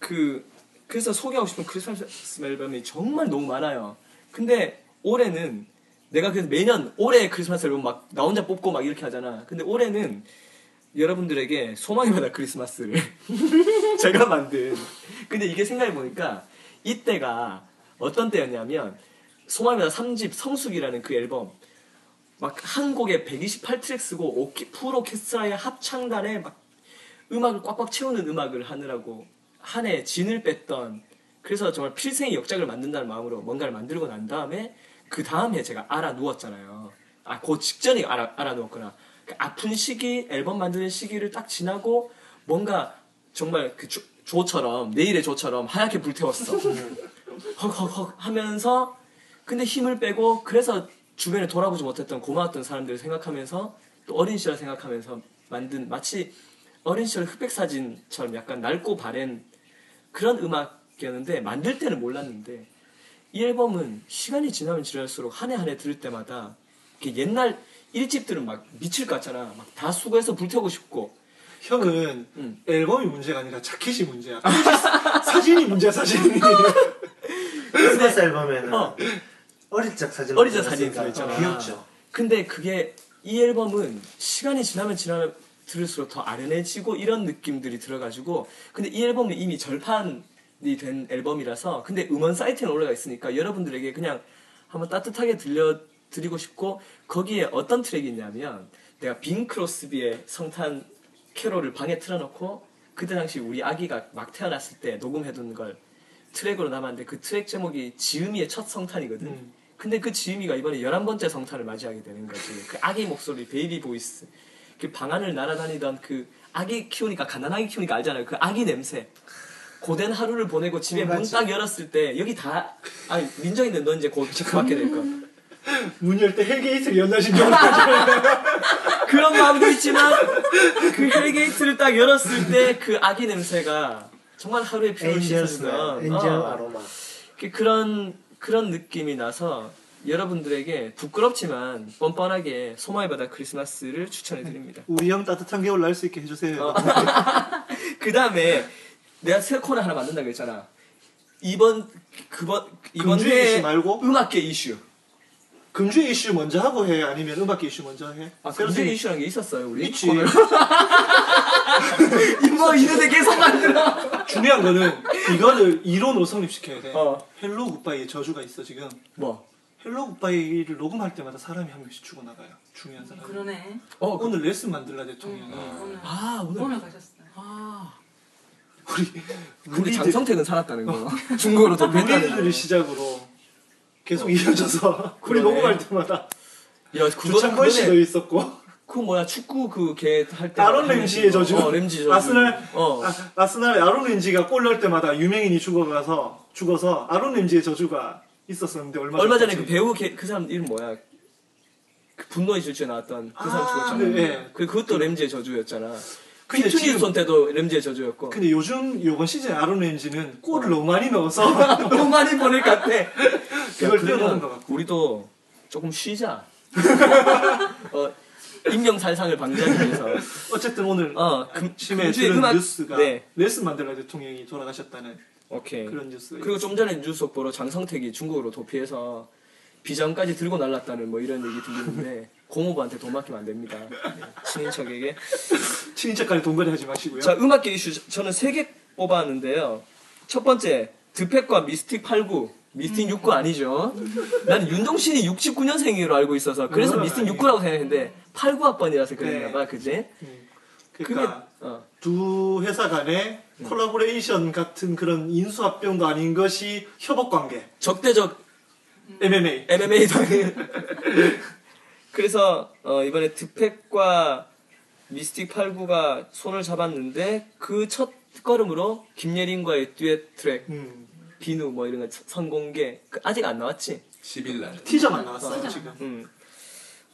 그 그래서 소개하고 싶은 크리스마스 앨범이 정말 너무 많아요. 근데 올해는 내가 그래서 매년 올해 크리스마스 앨범 막 나 혼자 뽑고 막 이렇게 하잖아. 근데 올해는 여러분들에게 소망의 바다 크리스마스를 제가 만든. 근데 이게 생각해 보니까 이때가 어떤 때였냐면 소망의 바다 3집 성숙이라는 그 앨범 막 한 곡에 128트랙 쓰고 오케, 풀 오케스트라의 합창단에 막 음악을 꽉꽉 채우는 음악을 하느라고 한 해 진을 뺐던 그래서 정말 필생의 역작을 만든다는 마음으로 뭔가를 만들고 난 다음에 그 다음 해 제가 알아 누웠잖아요. 아, 그 직전에 알아, 알아 누웠구나. 그 아픈 시기, 앨범 만드는 시기를 딱 지나고 뭔가 정말 그 조, 조처럼, 내일의 조처럼 하얗게 불태웠어. 헉헉헉 하면서 근데 힘을 빼고 그래서 주변에 돌아보지 못했던 고마웠던 사람들을 생각하면서 또 어린 시절 생각하면서 만든 마치 어린 시절 흑백 사진처럼 약간 낡고 바랜 그런 음악이었는데 만들 때는 몰랐는데 이 앨범은 시간이 지나면 지날수록 한 해 한 해 들을 때마다 이렇게 옛날 일집들은 막 미칠 것 같잖아. 막 다 수거해서 불태우고 싶고 형은 음. 앨범이 문제가 아니라 자켓이 문제야. 사진이 문제야, 사진이. 크리스마스 앨범에는 어. 어릴 적 사진 어릴 적 사진 있잖아. 귀엽죠. 근데 그게 이 앨범은 시간이 지나면 지나면 들을수록 더 아련해지고 이런 느낌들이 들어가지고 근데 이 앨범은 이미 절판이 된 앨범이라서 근데 음원 사이트에 올라가 있으니까 여러분들에게 그냥 한번 따뜻하게 들려드리고 싶고 거기에 어떤 트랙이 있냐면 내가 빙 크로스비의 성탄 캐롤을 방에 틀어놓고 그때 당시 우리 아기가 막 태어났을 때 녹음해둔 걸 트랙으로 남았는데 그 트랙 제목이 지음이의 첫 성탄이거든. 음. 근데 그 지음이가 이번에 11번째 성탄을 맞이하게 되는 거지. 그 아기 목소리, baby voice. 그 방안을 날아다니던 그 아기 키우니까, 가난하게 키우니까 알잖아요. 그 아기 냄새. 고된 하루를 보내고 집에 문. 딱 열었을 때, 여기 다, 아니, 민정인데 너 이제 곧 받게 될 거. 문열 때 hell gate를 연다신 경우 그런 마음도 있지만, 그 hell gate를 딱 열었을 때 그 아기 냄새가 정말 angel 씻어주는. 스멜, 엔젤 어. 아로마. 그- 그런 그런 느낌이 나서 여러분들에게 부끄럽지만 뻔뻔하게 소마의 바다 크리스마스를 추천해 드립니다. 우리 형 따뜻한 겨울 날 수 있게 해주세요. 그 다음에 내가 새 코너 하나 만든다고 했잖아. 이번 그번 이번 금주의 이슈 말고? 음악계 이슈. 금주의 이슈 먼저 하고 해 아니면 음악 이슈 먼저 해? 아 새로 금주의 이슈라는 게 있었어요 우리 있지. 이뭐 이런데 계속 만들어. 중요한 거는 이거를 이론으로 성립시켜야 돼. 어. Hello Goodbye의 저주가 있어 지금. 뭐? Hello Goodbye를 녹음할 때마다 사람이 한 명씩 죽어나가요. 중요한 사람. 그러네. 어 그- 오늘 넬슨 만델라 대통령이 오늘 아 오늘 오늘 가셨어요. 아 우리 근데 우리들- 장성택은 살았다는 거. 중국어로 도피했다는 거. 우리들을 시작으로 계속 이어져서 우리 그러네. 녹음할 때마다 야 그거는 조창권 씨도 그거네. 있었고 그 뭐야 축구 그 걔 할 때 아론 램지의 저주. 어 램지 저주 아스날 어 아, 아스날의 아론 렌지가 골 넣을 때마다 유명인이 죽어가서 죽어서 아론 렌지의 저주가 있었었는데 얼마, 얼마 전에 그. 배우 걔, 그 사람 이름 뭐야? 그 분노의 질주에 나왔던 그 사람 아, 죽었잖아 네, 네. 그 그것도 램지의 저주였잖아. 근데 손 때도 램지의 저주였고. 근데 요즘 요번 시즌 아론 렌지는 골을 너무 많이 넣어서 너무 많이 보낼 것 같아. 그걸 야, 뛰어넘은 것 같고. 우리도 조금 쉬자. 어 인명살상을 방지하기 위해서. 어쨌든 오늘 어 금, 아침에 들은 뉴스가 네. 넬슨 만델라 대통령이 돌아가셨다는 오케이 그런 뉴스가 그리고 좀 전에 뉴스 속보로 장성택이 중국으로 도피해서 비전까지 들고 날랐다는 뭐 이런 얘기 들리는데 고모부한테 돈 맡기면 안 됩니다. 네, 친인척에게. 친인척간에 동거래 하지 마시고요. 자 음악계 이슈 저- 저는 세 개 뽑아왔는데요. 첫 번째 드팩과 미스틱 89. 미스틱 69 아니죠? 나는 윤종신이 69년생으로 알고 있어서 그래서 그건 미스틱 아니에요. 69라고 생각했는데 89학번이라서 그랬나봐, 네. 그지? 그러니까 어. 두 회사 간의 콜라보레이션 같은 그런 인수합병도 아닌 것이 협업 관계. 적대적 MMA. MMA도 그래서 어, 이번에 드팩과 미스틱 89가 손을 잡았는데 그 첫 걸음으로 김예린과의 듀엣 트랙 음. 비누 뭐 이런 거 선공개 그 아직 안 나왔지? 10일 티저만 나왔어요 티저. 지금. 음.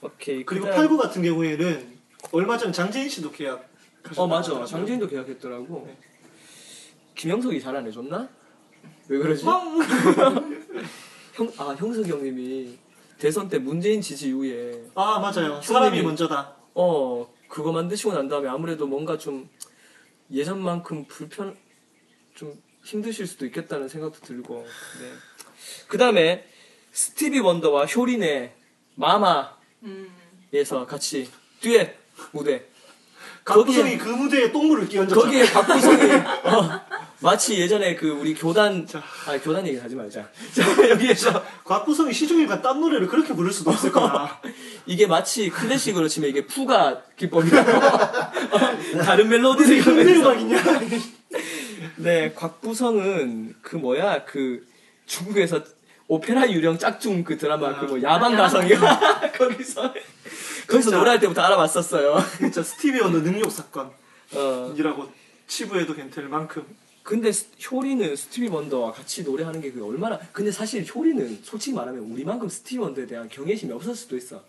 오케이 그리고 그다음- 89 같은 경우에는 얼마 전 장재인 씨도 계약. 어 맞아 장재인도 계약했더라고 네. 김영석이 잘 안 해줬나? 왜 그러지? 형, 아 형석이 형님이 대선 때 문재인 지지 이후에 아 맞아요. 사람이 먼저다. 어 그거 만드시고 난 다음에 아무래도 뭔가 좀 예전만큼 불편 좀 힘드실 수도 있겠다는 생각도 들고 네. 그 다음에 스티비 원더와 효린의 마마에서 음. 같이 듀엣 무대 각부성이 그 무대에 똥물을 끼얹었잖아. 거기에 박구성이 어, 마치 예전에 그 우리 교단 자. 아 교단 얘기 하지 말자 자, 여기에서 곽구성이 시중일과 딴 노래를 그렇게 부를 수도 없을 거야. 이게 마치 클래식으로 치면 이게 푸가 기법이라고 어, 다른 멜로디를 이용해서 음악이냐? 네, 곽부성은 그 뭐야 그 중국에서 오페라 유령 짝퉁 그 드라마 그뭐 야방 가성이야 거기서 거기서. 노래할 때부터 알아봤었어요. 진짜 스티비 원더 능욕 사건이라고 어 치부해도 괜찮을 만큼. 근데 스- 효리는 스티비 원더와 같이 노래하는 게 그게 얼마나 근데 사실 효리는 솔직히 말하면 우리만큼 스티비 원더에 대한 경외심이 없을 수도 있어.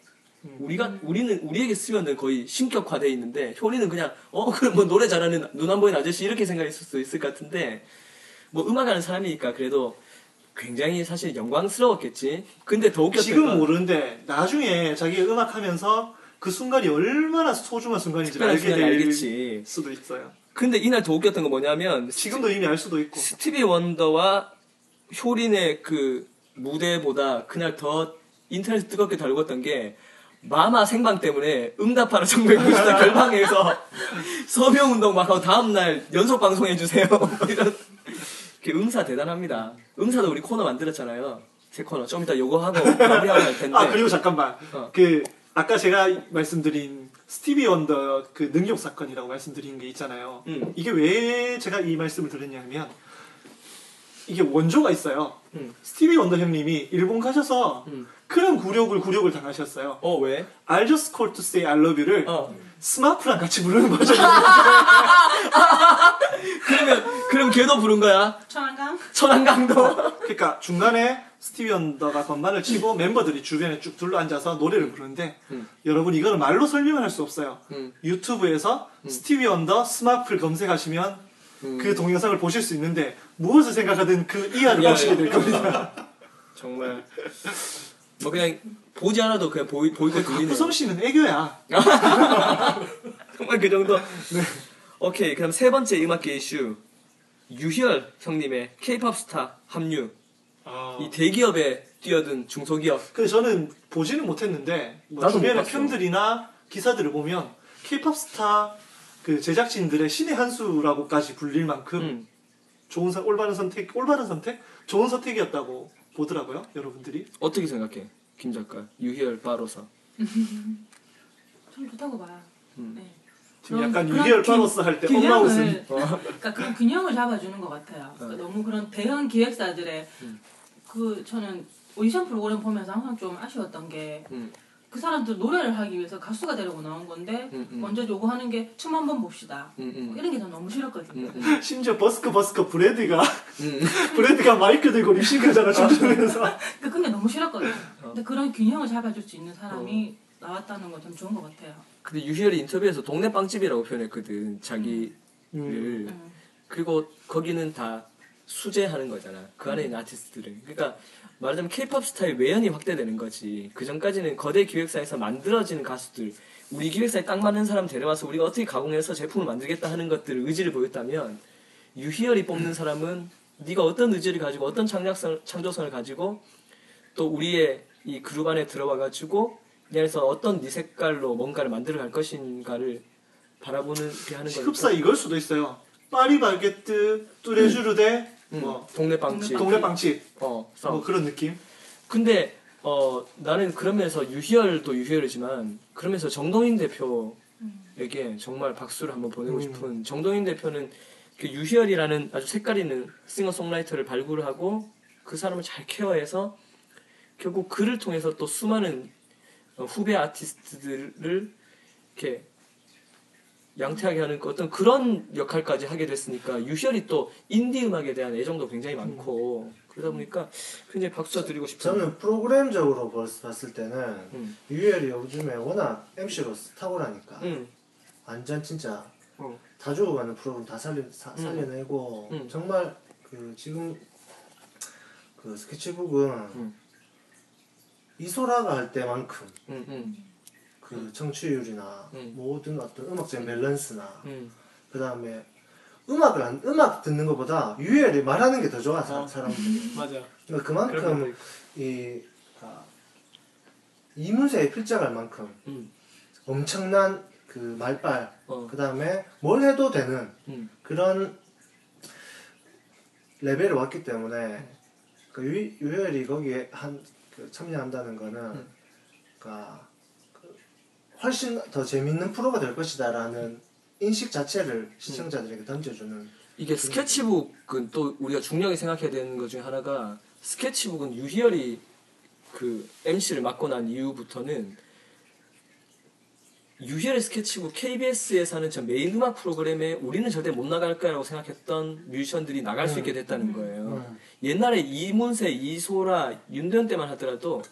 우리가 우리는 우리에게 스티비는 거의 신격화돼 있는데 효리는 그냥 어 그럼 뭐 노래 잘하는 눈 안 보이는 아저씨 이렇게 생각했을 수도 있을 것 같은데 뭐 음악하는 사람이니까 그래도 굉장히 사실 영광스러웠겠지. 근데 더 웃겼던 지금은 건 모르는데 나중에 자기 음악 하면서 그 순간이 얼마나 소중한 순간인지 알게 될 알겠지. 수도 있어요. 근데 이날 더 웃겼던 건 뭐냐면 지금도 이미 알 수도 있고. 스티비 원더와 효린의 그 무대보다 그날 더 인터넷 뜨겁게 달궜던 게 마마 생방 때문에 응답하라 1994 결방해서 서명 운동 막 하고 다음날 연속 방송해 주세요. 이런 그 응사 대단합니다. 응사도 우리 코너 만들었잖아요. 새 코너. 좀 이따 요거 하고 마무리하고 할 텐데. 아 그리고 잠깐만 어. 그 아까 제가 말씀드린 스티비 원더 그 능욕 사건이라고 말씀드린 게 있잖아요. 음. 이게 왜 제가 이 말씀을 드렸냐면 이게 원조가 있어요. 음. 스티비 원더 형님이 일본 가셔서 음. 그런 굴욕을 굴욕을 당하셨어요. 어 왜? I just called to say I love you를 어. 스마프랑 같이 부르는 버전이 그러면 그럼 걔도 부른 거야? 초난강? 초난강도. 그러니까 중간에 스티비 원더가 건반을 치고 멤버들이 주변에 쭉 둘러 앉아서 노래를 부르는데 음. 여러분 이거는 말로 설명을 할 수 없어요. 음. 유튜브에서 스티비 원더 스마프를 검색하시면 그 동영상을 보실 수 있는데 무엇을 생각하든 그 이하를 이하를. 보시게 될 겁니다. 정말 뭐 그냥 보지 않아도 그냥 보이 보이고 들리네. 구성 씨는 애교야. 정말 그 정도. 오케이 그럼 세 번째 음악계 이슈 유희열 형님의 K-팝 스타 합류. 이 대기업에 뛰어든 중소기업. 근데 저는 보지는 못했는데 뭐 나도 못 주변의 봤어. 평들이나 기사들을 보면 K-팝 스타 그 제작진들의 신의 한 수라고까지 불릴 만큼 음. 좋은 선 올바른 선택 올바른 선택 좋은 선택이었다고 보더라고요 여러분들이 어떻게 생각해 김 작가 유희열 바로서. 좀 좋다고 봐요. 음. 네. 지금 그런- 약간 그런 유희열 균- 파로스 할 때 엄마 웃음 균형을 그러니까 그런 균형을 잡아주는 것 같아요. 그러니까 너무 그런 대형 기획사들의 그 저는 오디션 프로그램 보면서 항상 좀 아쉬웠던 게그 음. 사람들 노래를 하기 위해서 가수가 되려고 나온 건데 음, 음. 먼저 요구하는 게 춤 한번 봅시다. 음, 음. 뭐 이런 게전 너무 싫었거든요. 음, 음. 심지어 버스커 버스커 브래드가 음. 브래드가 마이크 들고 립싱크하잖아 춤추면서 그 그게 너무 싫었거든요. 어. 근데 그런 균형을 잡아줄 수 있는 사람이 나왔다는 건참 좋은 것 같아요. 근데 유희열이 인터뷰에서 동네 빵집이라고 표현했거든 자기를. 음. 그리고 거기는 다 수제하는 거잖아. 그 안에 있는 아티스트들을. 그러니까 말하자면 케이팝 스타의 외연이 확대되는 거지. 그 전까지는 거대 기획사에서 만들어지는 가수들, 우리 기획사에 딱 맞는 사람 데려와서 우리가 어떻게 가공해서 제품을 만들겠다 하는 것들을 의지를 보였다면 유희열이 뽑는 사람은 네가 어떤 의지를 가지고 어떤 창작성, 창조성을 가지고 또 우리의 이 그룹 안에 들어와 가지고 이 안에서 어떤 네 색깔로 뭔가를 만들어 갈 것인가를 바라보는 게 하는 거니까. 흡사 이걸 수도 있어요 파리바게뜨 뚜레쥬르데 음, 뭐 동네 빵집. 동네 빵집. 어, 뭐 그런 느낌? 근데 어 나는 그러면서 유희열도 유희열이지만 그러면서 정동인 대표에게 정말 박수를 한번 보내고 음. 싶은 정동인 대표는 그 유희열이라는 아주 색깔 있는 싱어송라이터를 발굴하고 그 사람을 잘 케어해서 결국 그를 통해서 또 수많은 어, 후배 아티스트들을 이렇게 양태하게 하는 그 어떤 그런 역할까지 하게 됐으니까 유희열이 또 인디 음악에 대한 애정도 굉장히 많고 그러다 보니까 굉장히 박수 드리고 싶어요. 저는 프로그램적으로 벌- 봤을 때는 음. 유엘이 요즘에 워낙 MC로 탁월하니까 응. 완전 진짜 어. 다 죽어가는 프로그램 다 살려, 사- 음. 살려내고 음. 정말 그 지금 그 스케치북은 음. 이소라가 할 때만큼 그 청취율이나 음. 모든 어떤 음악적인 밸런스나 응. 그 다음에 음악을 안, 음악 듣는 것보다 유엘이 말하는 게 더 좋아 사, 어. 사람들이 맞아. 그러니까 그만큼. 이 아, 이문세의 필자갈 만큼 응, 엄청난 그 말빨 어. 그 다음에 뭘 해도 되는 응, 그런 레벨을 왔기 때문에 그 유, 유열이 거기에 한 그 참여한다는 거는 음. 그러니까 그 훨씬 더 재밌는 프로가 될 것이다라는 인식 자체를 시청자들에게 던져주는 이게 스케치북은 또 우리가 중요하게 생각해야 되는 것 중에 하나가 스케치북은 유희열이 그 MC를 맡고 난 이후부터는 유희열의 스케치북 KBS에서 하는 저 메인 음악 프로그램에 우리는 절대 못 나갈 거라고 생각했던 뮤지션들이 나갈 수 있게 됐다는 거예요. 음. 옛날에 이문세, 이소라, 윤도현 때만 하더라도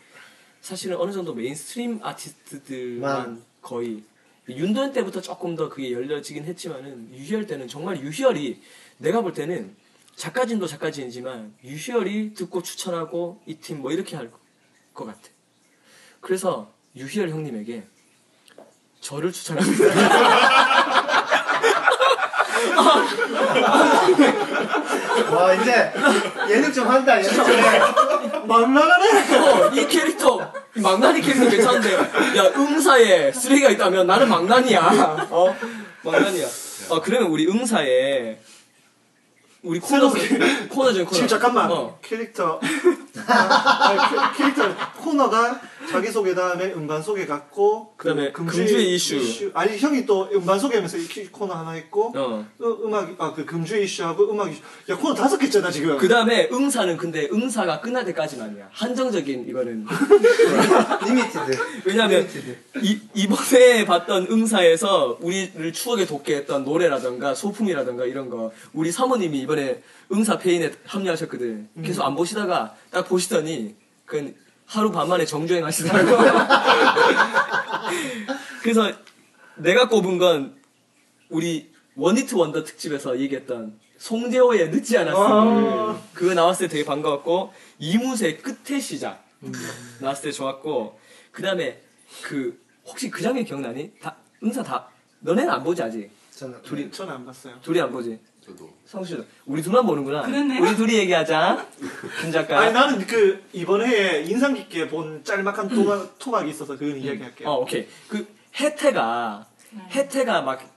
사실은 어느 정도 mainstream 아티스트들만 만. 거의 윤도현 때부터 조금 더 그게 열려지긴 했지만은 유희열 때는 정말 유희열이 내가 볼 때는 작가진도 작가진이지만 유희열이 듣고 추천하고 이 팀 뭐 이렇게 할 것 같아. 그래서 유희열 형님에게 저를 추천합니다. 와 이제 예능 좀 한다 예능 좀. 해. 막 나가네. 어, 이 캐릭터 이 망나니 캐릭터 괜찮은데. 야 응사에 쓰레기가 있다면 나는 망나니야. 어? 망나니야. 어 그러면 우리 응사에 우리 코너 코너 중 코너 지금 잠깐만 어. 캐릭터 아, 그 캐릭터 코너가 자기 소개 다음에 음반 소개 갖고 그다음에 그 금주의 이슈. 아니 형이 또 음반 소개하면서 이 키- 코너 하나 있고 어. 어, 음악 아 그 금주의 이슈하고 음악 이슈 야 코너 다섯 개잖아 지금 그 다음에 응사는 근데 응사가 끝날 때까지만이야. 한정적인 이거는. limited. 왜냐면 limited. 이, 이번에 봤던 응사에서 우리를 추억에 돋게 했던 노래라던가 소품이라던가 이런 거 우리 사모님이 이번에 응사 폐인에 합류하셨거든. 계속 안 보시다가 딱 보시더니 그 하루 반 만에 정주행 하시더라고. 그래서 내가 꼽은 건 우리 원히트 원더 특집에서 얘기했던 송재호의 늦지 않았어. 그거 나왔을 때 되게 반가웠고 이무새 끝의 시작 나왔을 때 좋았고 그 다음에 그 혹시 그 장면 기억나니? 다 응사 다 너네는 안 보지 아직 저는 둘이 저는 안 봤어요 둘이 안 보지 저도. 성수 우리 둘만 보는구나. 그러네. 우리 둘이 얘기하자. 김 작가. 아니 나는 그 이번 해에 인상 깊게 본 짤막한 토막, 토막이 있어서 그건 이야기할게요. 어 오케이. 그 혜태가 혜태가 막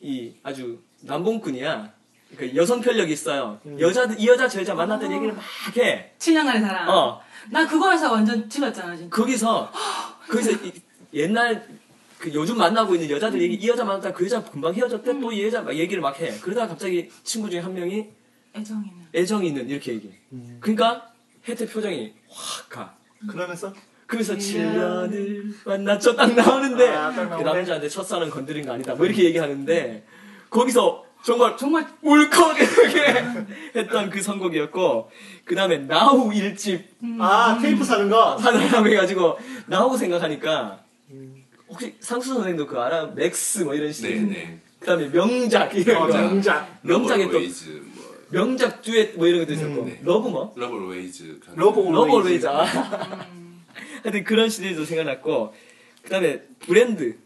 이 아주 남봉꾼이야. 그 여성 편력이 있어요. 여자들 이 여자 저 여자 만났던 얘기를 막 해. 7년간의 사랑. 어. 나 그거에서 완전 질렀잖아 진짜. 거기서 거기서 이- 옛날 그 요즘 만나고 있는 여자들 얘기 이 여자 만났다 그 여자 금방 헤어졌대 또 이 여자 막 얘기를 막 해. 그러다가 갑자기 친구 중에 한 명이 애정 있는. 애정이 있는 이렇게 얘기해. 그러니까 혜태 표정이 확 가. 그러면서? 그래서 7년을 만났죠. 딱 나오는데 아, 딱 그. 남자한테 첫사랑 건드린 거 아니다. 뭐 이렇게 얘기하는데 거기서 정말 정말 울컥하게 했던 그 선곡이었고 그 다음에 나후 일집 아 테이프 사는 거? 하느라고 해가지고 나하고 생각하니까 혹시 상수 선생도 그거 알아? 맥스 뭐 이런 식의 네네 그다음에 명작 이런 어, 거 명작 명작에 또 웨이즈 뭐 명작 듀엣 뭐 이런 것도 있었고 네. 러브 뭐? 러블 웨이즈 러브 러브. 올웨이즈 아. 하여튼 그런 시리즈도 생각났고 그다음에 브랜드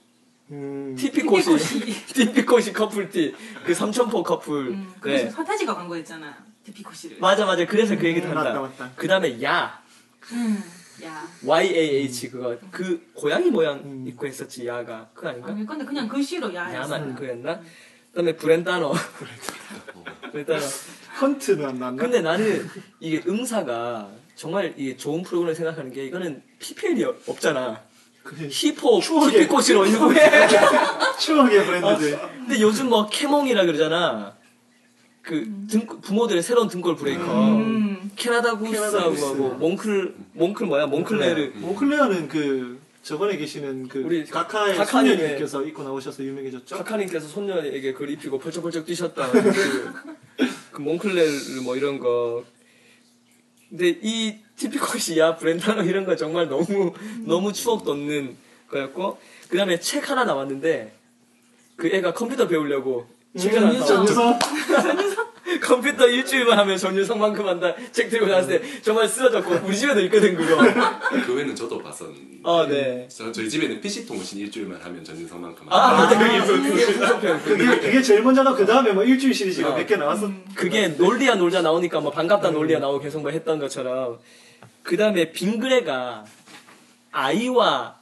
음, 티피코시 티피코시 커플티 그 삼천포 커플 음, 그래서 네. 판타지가 광고했잖아. 디피코시를. 맞아 맞아 그래서 그 얘기도 음, 한다 맞다, 맞다. 그 다음에 야 음. 야. YAH 그거 그 고양이 모양 입고 했었지 야가 그거 아닌가? 아니 근데 그냥 글씨로 야였어. 야만 그였나? 그다음에 브렌다노 브렌다노 헌트는 안 나왔나? 근데 나는 이게 응사가 정말 이게 좋은 프로그램을 생각하는 게 이거는 PPL이 없잖아 그게 힙합 추억의- 티피코시로 이후에 추억의 브랜드들 근데 요즘 뭐 캐몽이라 그러잖아 그 등, 부모들의 새로운 등골 breaker 음. 캐나다 구스하고 구스. 뭐 몽클 몽클 뭐야? 몽클레르. 몽클레어는 그 저번에 계시는 그 우리 가카의 가카님의- 손녀님께서 입고 나오셔서 유명해졌죠? 가카님께서 손녀에게 그걸 입히고 펄쩍펄쩍 뛰셨던 그, 그 몽클레르 뭐 이런 거. 근데 이 티피코시야 브렌다노 이런 거 정말 너무 너무 추억 돋는 거였고 그 다음에 책 하나 나왔는데 그 애가 컴퓨터 배우려고 책을 안 사와 전유서 컴퓨터 일주일만 하면 전유성만큼 한다. 책 들고 나왔을 때 정말 쓰러졌고 우리 집에도 있거든 그거. 그 외에는 저도 봤었는데. 아, 네. 저, 저희 집에는 PC 통신 일주일만 하면 전진성만큼 아 맞아 하는데 그게 그게 후속편 그게, 그게 제일 먼저 나고 그 다음에 뭐 일주일 시리즈가 어. 몇개 나왔어? 그게 놀리야 놀자 나오니까 뭐 반갑다 놀리야 나오고 계속 뭐 했던 것처럼 그 다음에 빙그레가 아이와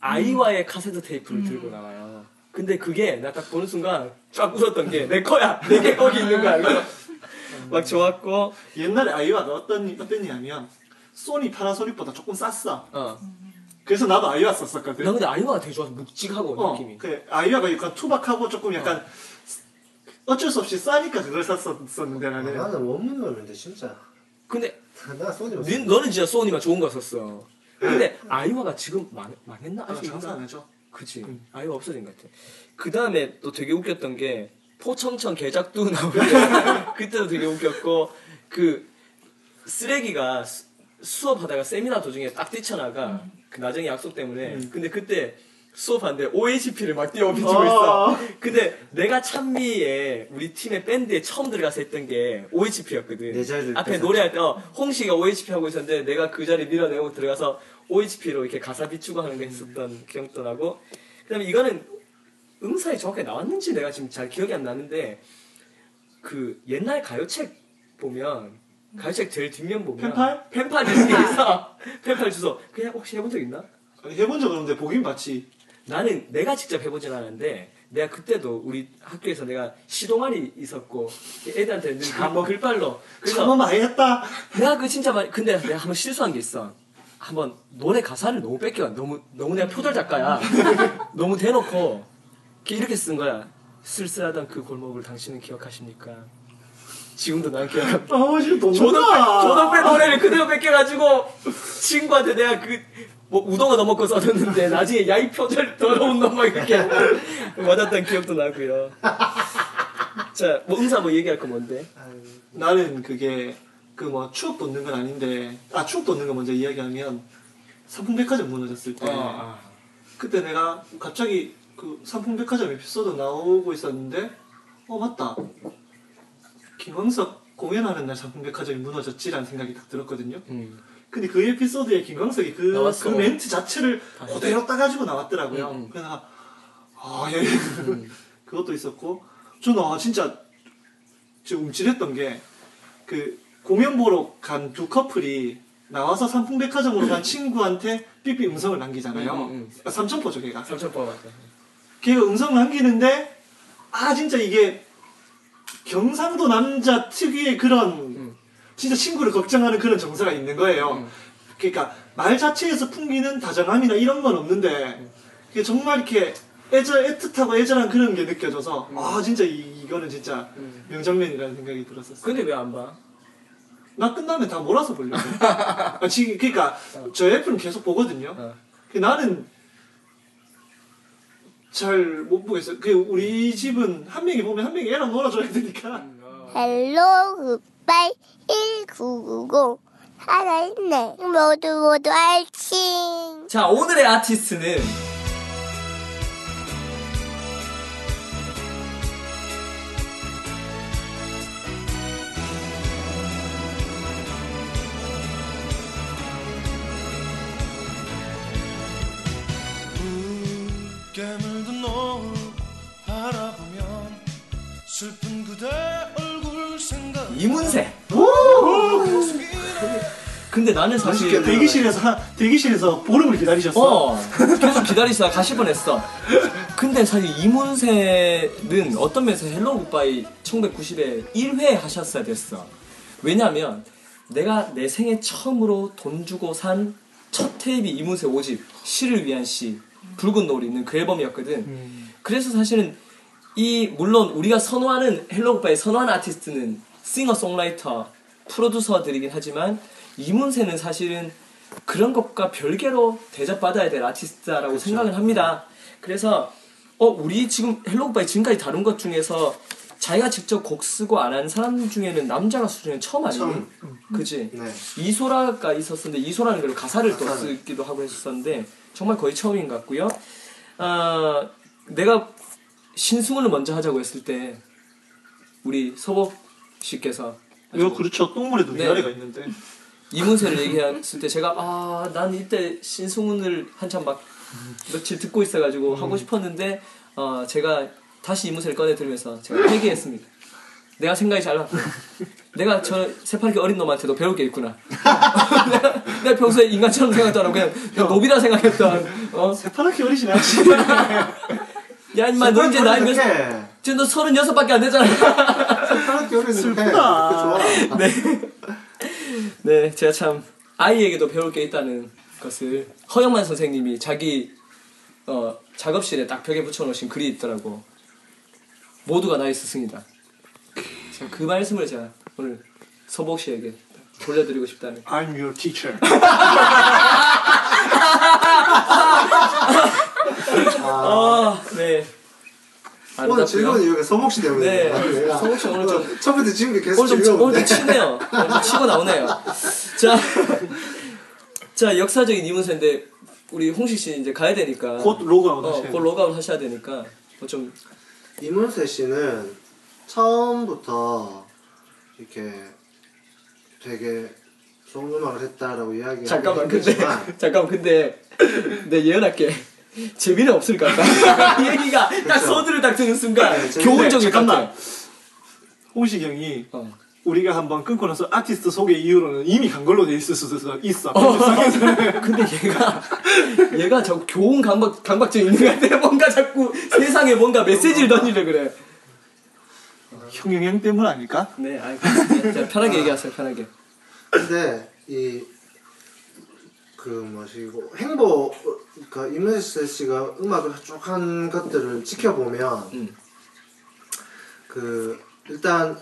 아이와의 카세트 테이프를 들고 나와요. 근데 그게 나 딱 보는 순간 쫙 웃었던 게 내 거야 내게 거기 있는 거야. 막 좋았고 옛날에 아이와가 어떤 어땠냐면 소니 파나소닉보다 조금 쌌어 어. 그래서 나도 아이와 썼었거든 나 근데 아이와가 되게 좋아서 묵직하고 어, 느낌이. 그 아이와가 약간 투박하고 조금 약간 어쩔 수 없이 싸니까 그걸 샀었는데 나는 나는 원문놈인데 진짜. 근데 나 소니. 니, 너는 진짜 소니가 좋은 거 썼어. 근데 아이와가 지금 망, 망했나? 아, 아직 장사? 안 하죠 그치. 아이가 없어진 것 같아. 그 다음에 또 되게 웃겼던 게, 포청천 개작두 나오는데, 그때도 되게 웃겼고, 그, 쓰레기가 수- 수업하다가 세미나 도중에 딱 뛰쳐나가, 그 나중에 약속 때문에. 근데 그때 수업하는데 OHP를 막 띄워 비추고 있어. 어. 근데 내가 찬미에 우리 팀의 밴드에 처음 들어가서 했던 게 OHP였거든. 내 자리를 앞에 뺏었죠. 노래할 때 어, 홍씨가 OHP 하고 있었는데 내가 그 자리 밀어내고 들어가서 OHP로 이렇게 가사 비추고 하는 거 했었던 기억도 나고 그다음에 이거는 응사에 정확하게 나왔는지 내가 지금 잘 기억이 안 나는데 그 옛날 가요책 보면 가요책 제일 뒷면 보면 펜팔? 펜팔 이렇게 있어 펜팔 주소 그냥 혹시 해본 적 있나? 해본 적 없는데 보긴 봤지 나는 내가 직접 해보진 않았는데 내가 그때도 우리 학교에서 내가 시동아리 있었고 애들한테 늘 글빨로 그래서 참아 많이 했다. 내가 그 진짜 많이 근데 내가 한번 실수한 게 있어. 한번 노래 가사를 너무 뺏겨 너무 너무 내가 표절 작가야. 너무 대놓고 이렇게 쓴 거야. 쓸쓸하던 그 골목을 당신은 기억하십니까? 지금도 난 기억합니다. 아, 지금 돈 조덕배, 다 조덕배 노래를 그대로 뺏겨가지고 친구한테 내가 그 뭐 우동을 넣어먹고 써줬는데 나중에 야이 표절 더러운 놈막 이렇게 맞았던 기억도 나고요. 자, 뭐 응사 뭐 얘기할 거 뭔데? 나는 그게 그 뭐 추억 돋는 건 아닌데 아 추억 돋는 거 먼저 이야기하면 삼풍백화점 무너졌을 때 아, 그때 내가 갑자기 그 삼풍백화점 에피소드 나오고 있었는데 어 맞다 김광석 공연하는 날 삼풍백화점이 무너졌지라는 생각이 딱 들었거든요. 음. 근데 그 에피소드에 김광석이 그, 나왔어. 그 멘트 자체를 그대로 따가지고 나왔더라고요. 음, 음. 그래서 아 예. 그것도 있었고 저는 아 진짜 좀 움찔했던 게 그 공연 보러 간 두 커플이 나와서 삼풍백화점으로 간 친구한테 삐삐 음성을 남기잖아요. 음, 음, 음. 아, 삼천포죠 걔가. 삼천포 같아. 걔가 음성 남기는데 아 진짜 이게 경상도 남자 특유의 그런 음. 진짜 친구를 걱정하는 그런 정서가 있는 거예요. 음. 그러니까 말 자체에서 풍기는 다정함이나 이런 건 없는데 그게 정말 이렇게 애절 애틋하고 애절한 그런 게 느껴져서 아 진짜 이, 이거는 진짜 음. 명장면이라는 생각이 들었었어요. 근데 왜 안 봐? 나 끝나면 다 몰아서 보려고. 아, 지금 그러니까 저 와이프는 계속 보거든요. 어. 그 나는 잘 못 보겠어요. 그 우리 집은 한 명이 보면 한 명이 애랑 놀아줘야 되니까. Hello Goodbye 1990 살아있네 모두 모두 알칭 자, 오늘의 아티스트는 이문세. 근데 나는 사실 그 대기실에서 대기실에서 보름을 기다리셨어. 어 계속 기다리시다 가실 뻔했어. 근데 사실 이문세는 어떤 면에서 헬로 굿바이 1990에 1회 하셨어야 됐어. 왜냐면 내가 내 생애 처음으로 돈 주고 산 첫 테이프 이문세 5집 시를 위한 시 붉은 노을 있는 그 앨범이었거든. 그래서 사실은 이 물론 우리가 선호하는 헬로 굿바이 선호하는 아티스트는 싱어송라이터 프로듀서들이긴 하지만 이문세는 사실은 그런 것과 별개로 대접받아야 될 아티스트다라고 생각을 합니다. 그래서 어 우리 지금 헬로 굿바이 지금까지 다룬 것 중에서 자기가 직접 곡 쓰고 안 한 사람 중에는 남자 가수 중에는 처음 아니니? 처음. 그지? 네. 이소라가 있었었는데 이소라는 그리고 가사를 또. 쓰기도 하고 했었는데 정말 거의 처음인 것 같고요. 아 내가 신승훈을 먼저 하자고 했을 때 우리 서복 씨께서 이거 그렇죠. 똥물에도 네. 위아래가 있는데. 이문세를 얘기했을 때 제가 아 난 이때 신승훈을 한참 막 며칠 듣고 있어가지고 하고 싶었는데 어 제가 다시 이문세를 꺼내 들으면서 제가 회개했습니다. 내가 생각이 잘났고 내가 저 새파랗게 어린 놈한테도 배울 게 있구나. 내가, 내가 평소에 인간처럼 안 하고 그냥 노비라 생각했던 어? 새파랗게 않지. 야 임마 너 이제 나이 몇몇 지금 너 서른여섯 밖에 안 되잖아. 파랗게 어렸는데 좋아. 네, 제가 참 아이에게도 배울 게 있다는 것을 허영만 선생님이 자기 어, 작업실에 딱 벽에 붙여놓으신 글이 있더라고. 모두가 나의 스승이다. 참그 말씀을 제가 오늘 서복 씨에게 돌려드리고 싶다는. I'm your teacher. 아, 네. 오늘 즐거운 아름답고요. 이유가 서복 씨 때문에. 네, 서복 씨 오늘 좀 처음부터 지금도 계속 오늘 좀. 오늘 좀 치네요. 오늘 좀 치고 나오네요. 자, 자 역사적인 이문세인데 우리 홍식 씨 이제 가야 되니까. 곧 로그아웃 어, 하셔야 곧 로그아웃 하셔야 되니까 뭐 좀 이문세 씨는 처음부터 이렇게 되게 좋은 음악을 했다라고 이야기하기 잠깐만 근데 힘들지만 잠깐만 근데 내 예언할게 재미는 없을 것 같다 이 얘기가 딱 그쵸. 소드를 딱 드는 순간 네, 것 잠깐만. 같아 홍식 형이 어. 우리가 한번 끊고 나서 아티스트 소개 이후로는 이미 간 걸로 돼 있을 수도 있어. 편집상에서는. 근데 얘가 얘가 저 교훈 강박 강박증 있는 것 같아. 뭔가 자꾸 세상에 뭔가 메시지를 던지려 그래. 형영형 때문 아닐까? 네, 아, 자, 편하게 얘기하세요. 편하게. 근데 이 그 뭐시고 행보 그 이문세 씨가 음악을 쭉 한 것들을 지켜보면 음. 그 일단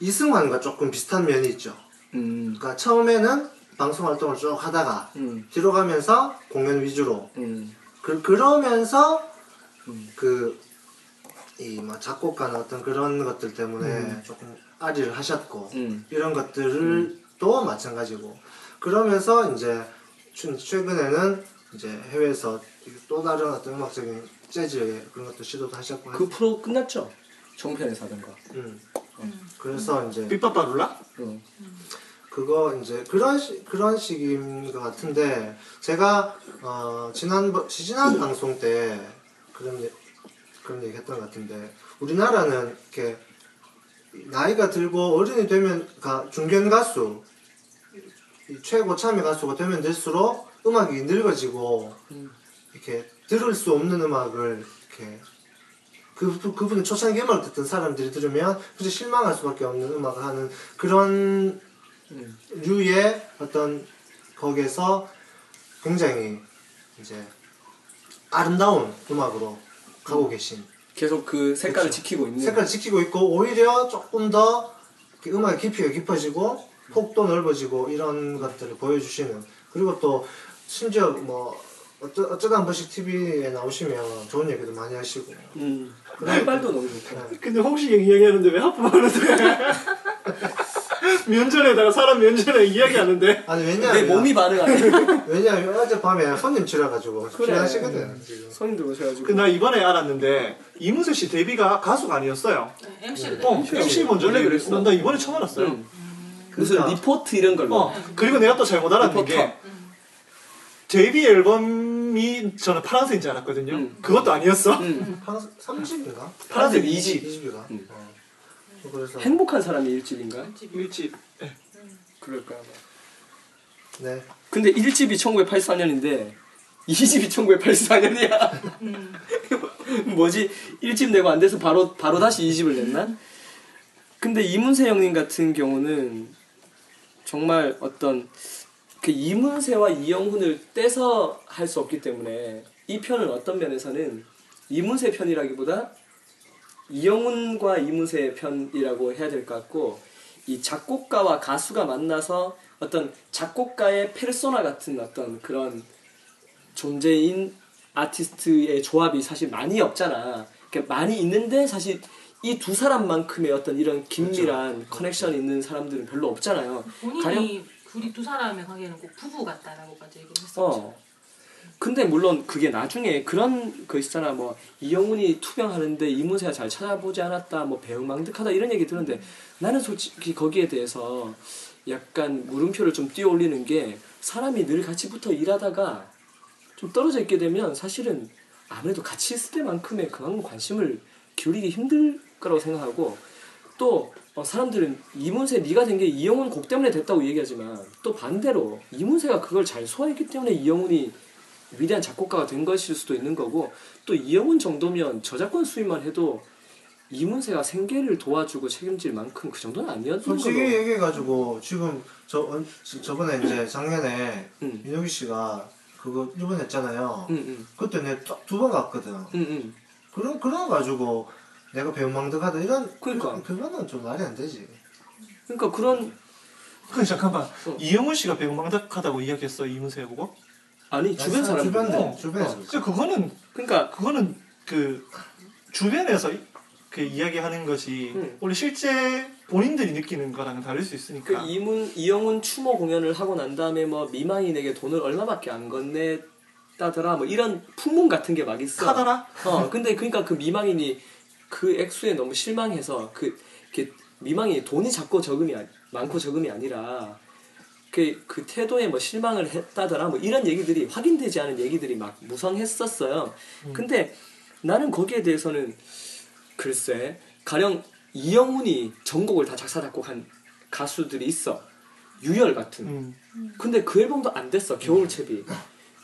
이승환과 조금 비슷한 면이 있죠. 음. 그러니까 처음에는 방송 활동을 쭉 하다가 음. 뒤로 가면서 공연 위주로 음. 그 그러면서 그이뭐 작곡가나 어떤 그런 것들 때문에 조금 아리를 하셨고 음. 이런 것들을 또 마찬가지고 그러면서 이제 최- 최근에는 이제 해외에서 또 다른 어떤 음악적인 재즈의 그런 것도 시도도 하셨고 그 프로 끝났죠? 정편에서 하던 거. 음. 그래서 이제 삐빠빠룰라? 어. 그거 이제 그런 시, 그런 식인 것 같은데 제가 어 지난 지난 방송 때 그런 얘- 그런 얘기 했던 것 같은데 우리나라는 이렇게 나이가 들고 어른이 되면 가 중견 가수 이 최고 참여 가수가 되면 될수록 음악이 늙어지고 이렇게 들을 수 없는 음악을 이렇게 그, 그분이 초창기 음악을 듣던 사람들이 들으면 그저 실망할 수밖에 없는 음악을 하는 그런 류의 어떤 거기에서 굉장히 이제 아름다운 음악으로 가고 계신. 계속 그 색깔을 그쵸. 지키고 있는. 색깔을 지키고 있고 오히려 조금 더 음악의 깊이가 깊어지고 폭도 넓어지고 이런 것들을 보여주시는 그리고 또 심지어 뭐 어쩌, 어쩌다 한 번씩 TV에 나오시면 좋은 얘기도 많이 하시고 음. 말발도 너무 좋다. 근데 형이 이야기하는데 왜 하품하는데? 면전에다가 사람 면전에 이야기하는데 아니 내 왜냐하면 몸이 반응하네. 왜냐하면 어젯밤에 손님 치러가지고 그래. 필요하시거든 지금 손님들 오셔가지고. 그 나 이번에 알았는데 이문세 씨 데뷔가 가수가 아니었어요. MC를 어, MC 먼저 원래. 그랬어. 나 이번에 처음 알았어요. 음. 무슨 그러니까. 리포트 이런 걸로. 어, 그리고 내가 또 잘못 알았는 리포터. 게 데뷔 앨범이 저는 파란색인 줄 알았거든요. 음. 그것도 아니었어. 음. 한 30인가? 파란색 2집. 2집이가 음. 어. 그래서 행복한 사람이 일집인가? 일집. 그럴까 봐. 네 근데 1집이 1984년인데 2집이 1984년이야. 뭐지? 1집 내고 안 돼서 바로 바로 다시 2집을 냈나? 근데 이문세 형님 같은 경우는 정말 어떤 그 이문세와 이영훈을 떼서 할 수 없기 때문에 이 편은 어떤 면에서는 이문세 편이라기보다 이영훈과 이문세 편이라고 해야 될 것 같고 이 작곡가와 가수가 만나서 어떤 작곡가의 페르소나 같은 어떤 그런 존재인 아티스트의 조합이 사실 많이 없잖아. 그러니까 많이 있는데 사실 이 두 사람만큼의 어떤 이런 긴밀한 커넥션 있는 사람들은 별로 없잖아요. 본인이 우리 두 사람의 관계는 꼭 부부 같다라고까지 얘기를 했었죠. 어. 근데 물론 그게 나중에 그런 거 있잖아 뭐 이영훈이 투병하는데 이문세가 잘 찾아보지 않았다 뭐 배응망덕하다 이런 얘기 들었는데 나는 솔직히 거기에 대해서 약간 물음표를 좀 띄어 올리는 게 사람이 늘 같이 붙어 일하다가 좀 떨어져 있게 되면 사실은 아무래도 같이 있을 때만큼의 그만큼 관심을 기울이기 힘들 거라고 생각하고 또 어, 사람들은 이문세 네가 된 게 이영훈 곡 때문에 됐다고 얘기하지만 또 반대로 이문세가 그걸 잘 소화했기 때문에 이영훈이 위대한 작곡가가 된 것일 수도 있는 거고 또 이영훈 정도면 저작권 수입만 해도 이문세가 생계를 도와주고 책임질 만큼 그 정도는 아니었던 솔직히 거로 얘기해가지고 지금 저 어, 지- 저번에 이제 작년에 응. 민혁이 씨가 그거 일본 했잖아요. 응, 응, 그때 내가 두 번 갔거든. 응, 응. 그런 그런 거 가지고 내가 배우망덕 하다 이런 그러니까. 그, 그거는 좀 말이 안 되지. 그러니까 그런 그 잠깐만 어. 이영훈 씨가 배우망덕하다고 이야기했어 이문세 보고? 아니 주변 사람들 주변 어, 주변에서 근데 그거는 그러니까 그거는 그 주변에서 그 이야기하는 것이 음. 원래 실제 본인들이 느끼는 거랑은 다를 수그 있으니까. 이문 이영훈 추모 공연을 하고 난 다음에 뭐 미망인에게 돈을 얼마밖에 안 건넸다더라 뭐 이런 풍문 같은 게 막 있어. 카더라? 어 근데 그러니까 그 미망인이 그 액수에 너무 실망해서 그 미망이 돈이 작고 적음이 아니- 많고 적음이 아니라 그, 그 태도에 뭐 실망을 했다더라 뭐 이런 얘기들이 확인되지 않은 얘기들이 막 무성했었어요. 근데 나는 거기에 대해서는 글쎄 가령 이영훈이 전곡을 다 작사 작곡한 가수들이 있어. 유열 같은. 음. 근데 그 앨범도 안 됐어. 겨울채비.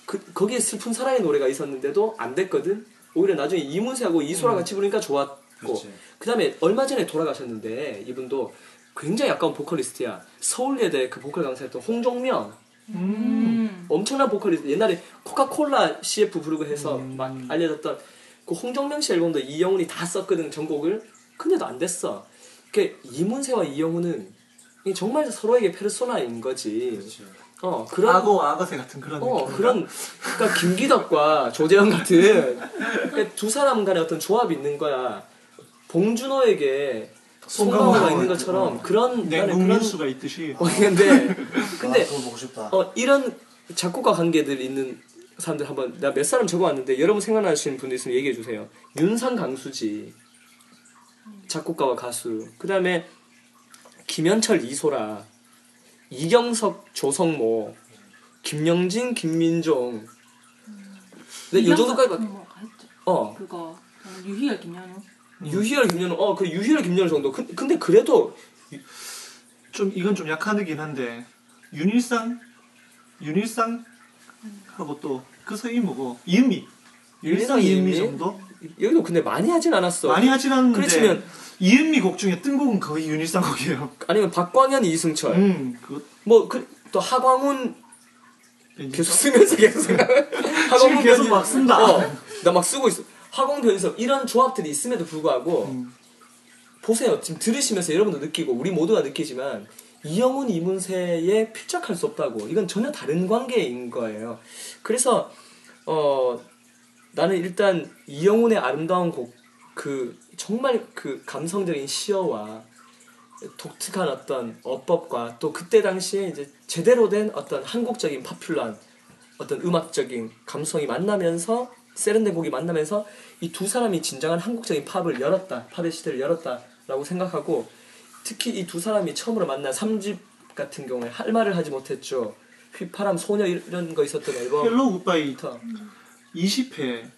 그 거기에 슬픈 사랑의 노래가 있었는데도 안 됐거든. 오히려 나중에 이문세하고 이소라 같이 부르니까 좋았고. 그렇지. 그다음에 얼마 전에 돌아가셨는데 이분도 굉장히 아까운 보컬리스트야. 서울예대 그 보컬 강사였던 홍종명. 음. 엄청난 보컬리스트. 옛날에 코카콜라 CF 부르고 해서 막 알려졌던 그 홍정명 씨 앨범도 이영훈이 다 썼거든 전곡을. 근데도 안 됐어. 그 이문세와 이영훈은 정말 서로에게 페르소나인 거지. 어 그런 악어 악어새 같은 그런 어 느낌. 그런 그러니까 김기덕과 조재현 같은 그러니까 두 사람 간의 어떤 조합이 있는 거야. 봉준호에게 송강호가 있는 것처럼 그런 네, 나는 그런 냉국민수가 있듯이 어, 근데 근데 아, 그거 보고 싶다. 어 이런 작곡가 관계들 있는 사람들 한번 내가 몇 사람 적어왔는데 여러분 생각나시는 분들 있으면 얘기해 주세요. 윤상 강수지 작곡가와 가수. 그 다음에 김현철 이소라, 이경석 조성모, 김영진 김민종. 근데 요 정도까지 했죠. 어 그거 유희열 김연우. 유희열 김연우 어 그 유희열 김연우 정도. 근- 근데 그래도 좀 이건 좀 약하긴 한데 윤일상 윤일상 하고 또그 사이 뭐고 이은미 윤일상 이은미 이은미? 정도 여기도 근데 많이 하진 않았어. 많이 하진 않는데 그렇지만 이은미 곡 중에 뜬 곡은 거의 윤일상 곡이에요. 아니면 박광현 이승철. 음 그거 뭐또 하광훈 계속 쓰면서 계속 생각. 지금 계속 막 쓴다. 어, 나 막 쓰고 있어. 하광 변석 이런 조합들이 있음에도 불구하고 음. 보세요. 지금 들으시면서 여러분도 느끼고 우리 모두가 느끼지만 이영훈 이문세에 필적할 수 없다고. 이건 전혀 다른 관계인 거예요. 그래서 어 나는 일단 이영훈의 아름다운 곡그 정말 그 감성적인 시어와 독특한 어떤 어법과 또 그때 당시에 이제 제대로 된 어떤 한국적인 파퓰러한 어떤 음악적인 감성이 만나면서 세련된 곡이 만나면서 이 두 사람이 진정한 한국적인 팝을 열었다 팝의 시대를 열었다라고 생각하고 특히 이 두 사람이 처음으로 만난 3집 같은 경우에 할 말을 하지 못했죠. 휘파람 소녀 이런 거 있었던 앨범부터 헬로 굿바이 20회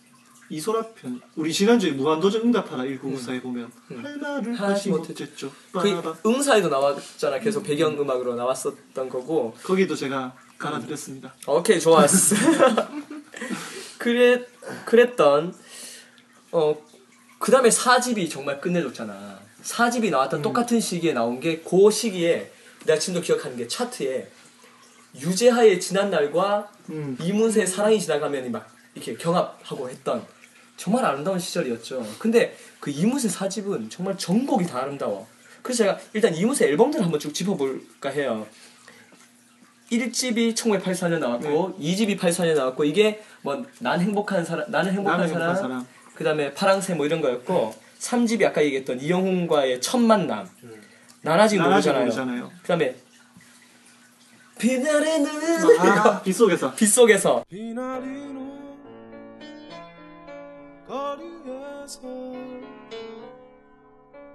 이소라 편 우리 지난주에 무한도전 응답하라 1994에 보면 할 말을 하지 못했죠. 그. 응사에도 나왔잖아 계속 배경 음악으로 나왔었던 거고 거기도 제가 갈아드렸습니다. 오케이 좋았어. 그래 그랬던 어 그다음에 4집이 정말 끝내줬잖아. 4집이 나왔던 똑같은 시기에 나온 게 그 시기에 내가 지금도 기억하는 게 차트에 유재하의 지난 날과 음. 이문세의 사랑이 지나가면이 막 이렇게 경합하고 했던 정말 아름다운 시절이었죠. 근데 그 이문세 4집은 정말 전곡이 다 아름다워. 그래서 제가 일단 이문세 앨범들을 한번 쭉 짚어볼까 해요. 1집이 1984년 나왔고 네. 2집이 84년 나왔고 이게 뭐 난 행복한 사람 나는 행복한 나는 사람, 행복한 사람. 그다음에 파랑새 뭐 이런 거였고 3집이 아까 얘기했던 이영훈과의 첫 만남 난 아직 나라지 모르잖아요. 모르잖아요. 그다음에 비내리는 아, 빗속에서 빗속에서 비 내리는 거리에서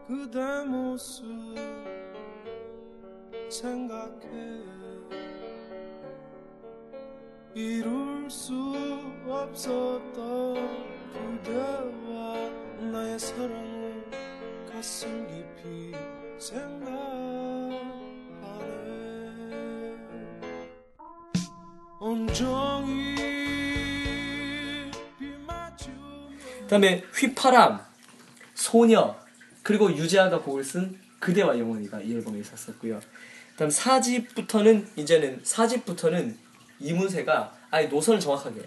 그대 모습 생각해. 이룰 수 없었던 그대와 나의 사랑을 가슴 깊이 생각하네. 온종일 다음에 휘파람 소녀 그리고 유재하가 곡을 쓴 그대와 영원히가 이 앨범에 있었었고요. 그다음 4집부터는 이제는 4집부터는 이문세가 아예 노선을 정확하게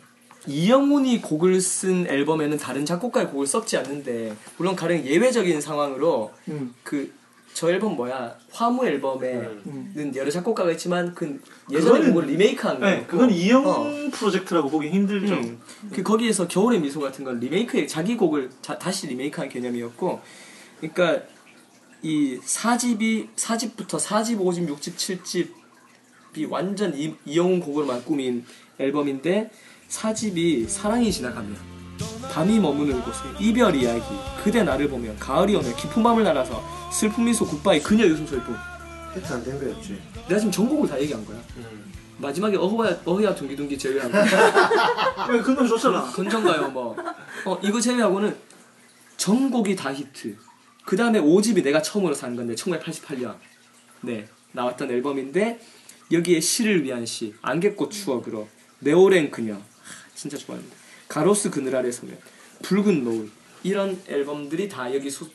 이영훈이 곡을 쓴 앨범에는 다른 작곡가의 곡을 썼지 않는데 물론 가령 예외적인 상황으로 음. 그 저 앨범 뭐야 화무 앨범에는 여러 작곡가가 있지만 그 예전에 곡을 리메이크한 거예요. 네, 그건 이영훈 프로젝트라고 보기 힘들죠. 음. 그 거기에서 겨울의 미소 같은 건 리메이크의 자기 곡을 자- 다시 리메이크한 개념이었고, 그러니까 이 4집이 4집부터 4집, 5집, 6집, 7집이 완전 이, 이영훈 곡으로만 꾸민 앨범인데 4집이 사랑이 지나가면 밤이 머무는 곳에 이별 이야기 그대 나를 보면 가을이 오면 깊은 밤을 날아서 슬픈 미소 굿바이 그녀 웃음 소리뿐 히트 안 된 거였지. 내가 지금 전곡을 다 얘기한 거야. 마지막에 어허야 어허야 둥기둥기 제외하고. 왜 그건 좋잖아. 건전가요 뭐. 어, 이거 제외하고는 전곡이 다 히트. 그 다음에 5집이 내가 처음으로 산 건데 1988년. 네 나왔던 앨범인데 여기에 시를 위한 시 안개꽃 추억으로 내 오랜 그녀. 하, 진짜 좋아합니다. 가로수 그늘 아래 서면 붉은 노을. 이런 앨범들이 다 여기 수,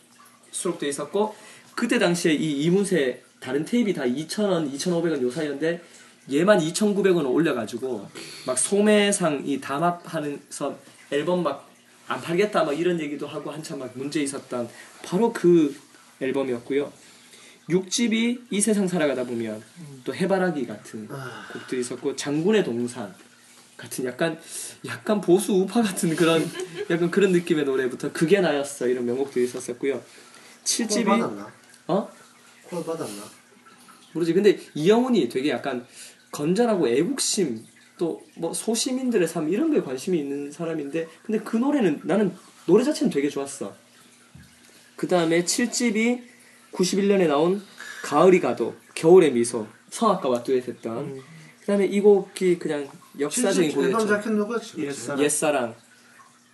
수록돼 있었고 그때 당시에 이 이문세 다른 테이프 다 2,000원, 2,500원 요 사이였는데 얘만 2,900원 올려가지고 막 소매상 이 담합하면서 앨범 막 안 팔겠다 막 이런 얘기도 하고 한참 막 문제 있었던 바로 그 앨범이었고요. 6집이 이 세상 살아가다 보면 또 해바라기 같은 곡들이 있었고 장군의 동산 같은 약간 약간 보수 우파 같은 그런 약간 그런 느낌의 노래부터 그게 나였어 이런 명곡들이 있었었고요. 콜 7집이 받았나? 어? 콜 받았나? 모르지. 근데 이영훈이 되게 약간 건전하고 애국심 또 뭐 소시민들의 삶 이런 거에 관심이 있는 사람인데 근데 그 노래는 나는 노래 자체는 되게 좋았어. 그 다음에 7집이 91년에 나온 가을이 가도 겨울의 미소 성악가와 듀엣했던 그 다음에 이 곡이 그냥 역사적인 곡이었죠. 옛사람. 옛사랑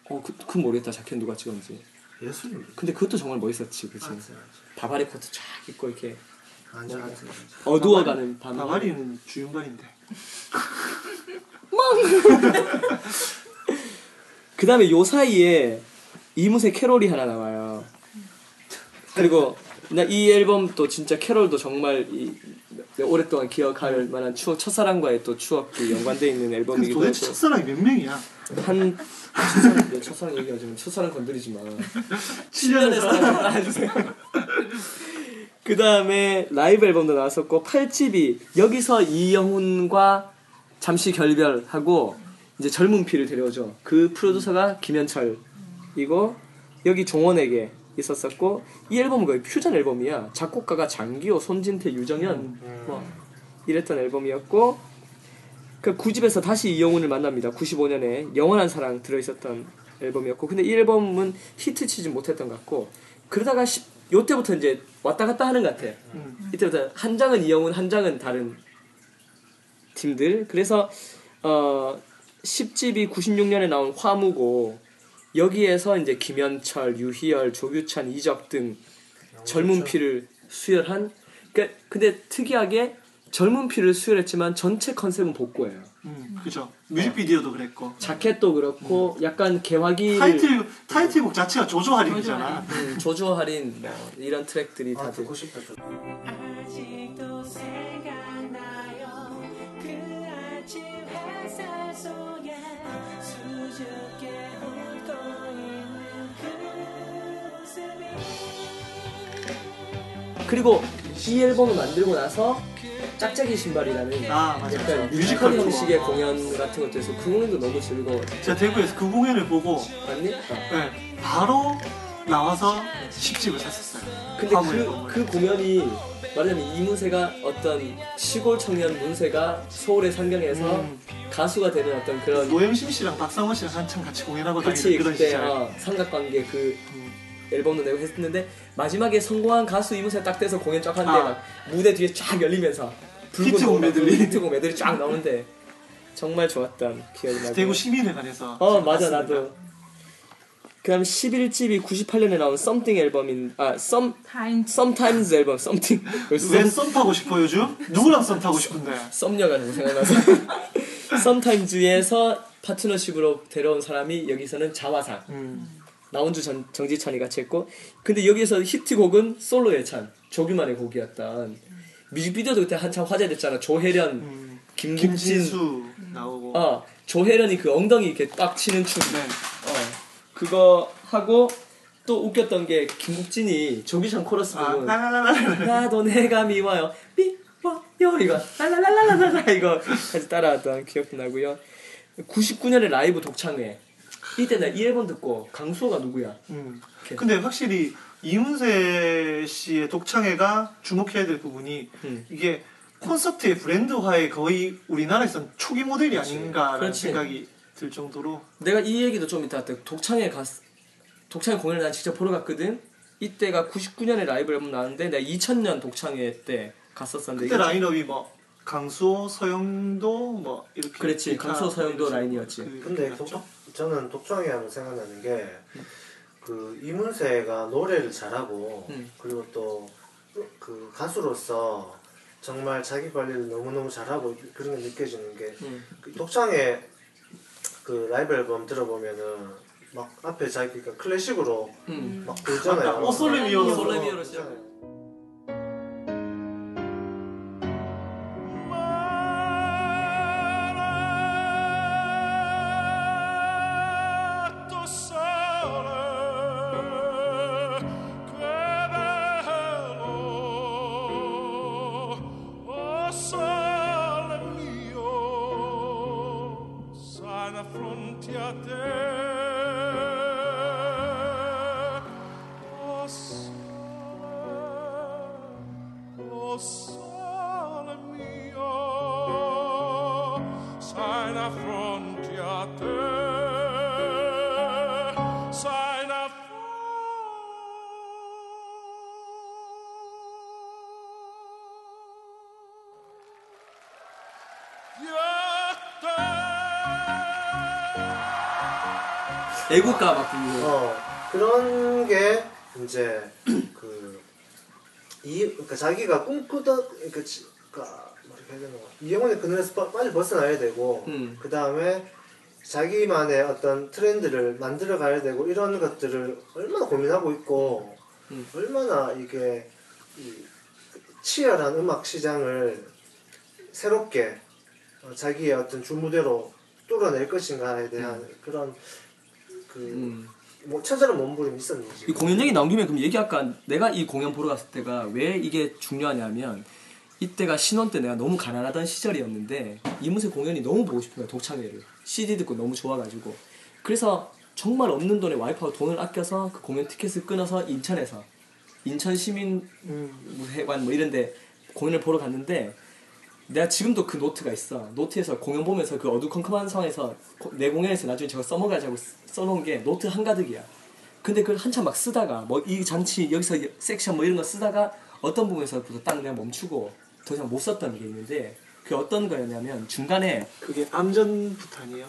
어, 그, 그 모르겠다 자켓 누가 찍었는지 예술님. 근데 그것도 정말 멋있었지 그치 맞아, 바바리 코트 쫙 입고 이렇게 맞아, 맞아. 어두워가는 밤 바바리는 주윤발인데. 그 다음에 요 사이에 이무새 캐롤이 하나 나와요. 그리고 나 이 앨범도 진짜 캐롤도 정말 이 오랫동안 기억할 만한 추억 첫사랑과의 또 추억이 연관돼 있는 앨범이기도 도대체 하고 첫사랑이 몇 명이야? 한 첫사랑 내 첫사랑 얘기하지 마 첫사랑 건드리지 마 7년의 사랑 따라해주세요. 그 다음에 라이브 앨범도 나왔었고 8집이 여기서 이영훈과 잠시 결별하고 이제 젊은 피를 데려오죠. 그 프로듀서가 김현철이고 여기 종원에게 있었었고 이 앨범은 거의 퓨전 앨범이야 작곡가가 장기호, 손진태, 유정현 뭐 이랬던 앨범이었고 그 9집에서 다시 이영훈을 만납니다. 95년에 영원한 사랑 들어있었던 앨범이었고 근데 이 앨범은 히트 치지 못했던 것 같고 그러다가 10, 요때부터 이제 왔다 갔다 하는 것 같아. 이때부터 한 장은 이영훈, 한 장은 다른 팀들. 그래서 어 10집이 96년에 나온 화무고 여기에서 이제 김현철, 유희열, 조규찬, 이적 등 젊은 피를 수혈한 그 근데 특이하게 젊은 피를 수혈했지만 전체 컨셉은 복고예요. 음, 그죠. 뮤직비디오도 그랬고. 자켓도 그렇고 약간 개화기 타이틀 타이틀곡 자체가 조조 할인이잖아. 음, 조조 할인 뭐 이런 트랙들이 아, 다들 듣고 싶다. 좀. 아직도 생각나요 그 아침 햇살 속에 수줍게 그리고 이 앨범을 만들고 나서 짝짝이 신발이라는 아, 맞아. 약간 뮤지컬 형식의. 공연 같은 것도 해서 그 공연도 너무 즐거워. 제가 대구에서 그 공연을 보고 맞니? 어. 네, 바로 나와서 10집을 샀었어요. 근데 화물 그. 그 공연이 말하자면 이문세가 어떤 시골 청년 문세가 서울의 상경에서 음. 가수가 되는 어떤 그런 노영심 씨랑 박상원 씨랑 한참 같이 공연하고 다니는 그런 시절. 어, 삼각관계 그 앨범도 내고 했는데 마지막에 성공한 가수 이문세 딱 돼서 공연 쫙 하는데 아. 막 무대 뒤에 쫙 열리면서 붉은 히트곡 메들리. 히트곡 메들리 쫙 나오는데 정말 좋았던 기억이 나고 대구 시민회관에서. 어 맞아 봤습니다. 나도 그다음 11집이 98년에 나온 Something 앨범인 아 타임 Sometimes 앨범 Something 왜썸 타고 싶어 요즘? 누구랑 썸 타고 싶은데? 썸녀가 너무 생각나서 Sometimes에서 파트너십으로 데려온 사람이 여기서는 자화상 음. 나온주 전, 정지찬이 같이 했고 근데 여기서 히트곡은 솔로 예찬 조규만의 곡이었던 뮤직비디오도 그때 한참 화제됐잖아 조혜련 음. 김국진 김진수 나오고. 어 조혜련이 그 엉덩이 이렇게 빡 치는 춤 네. 어, 그거 하고 또 웃겼던 게 김국진이 조규찬 코러스 아, 부분 라라라라. 나도 내가 미워요 미워요 이거 랄랄랄랄랄라 이거 같이 따라하던 기억도 나고요 99년에 라이브 독창회 이때 나이 앨범 듣고 강수호가 누구야 음. 이렇게. 근데 확실히 이문세 씨의 독창회가 주목해야 될 부분이 음. 이게 콘서트의 브랜드화의 거의 우리나라에선 초기 모델이 아닌가라는 그렇지. 생각이 들 정도로 내가 이 얘기도 좀 이따 독창회 갔 독창회 공연을 난 직접 보러 갔거든 이때가 99년에 라이브 앨범 나왔는데 내가 2000년 독창회 때 갔었었는데 그때 라인업이 뭐 강수호, 서영도 뭐 이렇게 그렇지. 강수호, 서영도 라인이었지. 그- 근데 그렇죠. 독, 저는 독창회 하면 생각나는 게 그 이문세가 노래를 잘하고 음. 그리고 또 그 가수로서 정말 자기 관리를 너무너무 잘하고 그런 게 느껴지는 게 음. 그 독창의 그 라이브 앨범 들어보면은 막 앞에 자기가 클래식으로 음. 막 부르잖아요. 맞다. 오 솔레 미오 솔레 미오로 시작. 애국가 막 부르고. 어 그런 게 이제 그 이 그러니까 자기가 꿈꾸던 그러니까 지- 그러니까 뭐렇게 해야 되나 이영혼의 그늘에서 빠- 빨리 벗어나야 되고 음. 그 다음에 자기만의 어떤 트렌드를 만들어 가야 되고 이런 것들을 얼마나 고민하고 있고 음. 얼마나 이게 이 치열한 음악 시장을 새롭게 어, 자기의 어떤 주무대로 뚫어낼 것인가에 대한 그런 그 음. 뭐 처절한 몸부림이 있었는지 이 공연 얘기 나온 김에 그럼 얘기할까? 내가 이 공연 보러 갔을 때가 왜 이게 중요하냐면 이때가 신혼 때 내가 너무 가난하던 시절이었는데 이문세 공연이 너무 보고 싶은 거야 독창회를 CD 듣고 너무 좋아가지고 그래서 정말 없는 돈에 와이프하고 돈을 아껴서 그 공연 티켓을 끊어서 인천에서 인천 시민 무회관 뭐 이런데 공연을 보러 갔는데 내가 지금도 그 노트가 있어. 노트에서 공연 보면서 그 어두컴컴한 상황에서 고- 내 공연에서 나중에 저거 써먹으자고 쓰- 써놓은 게 노트 한가득이야. 근데 그걸 한참 막 쓰다가 뭐 이 장치 여기서 이 섹션 뭐 이런 거 쓰다가 어떤 부분에서부터 딱 내가 멈추고 더 이상 못 썼던 게 있는데 그게 어떤 거였냐면 중간에 그게 암전부터 아니에요?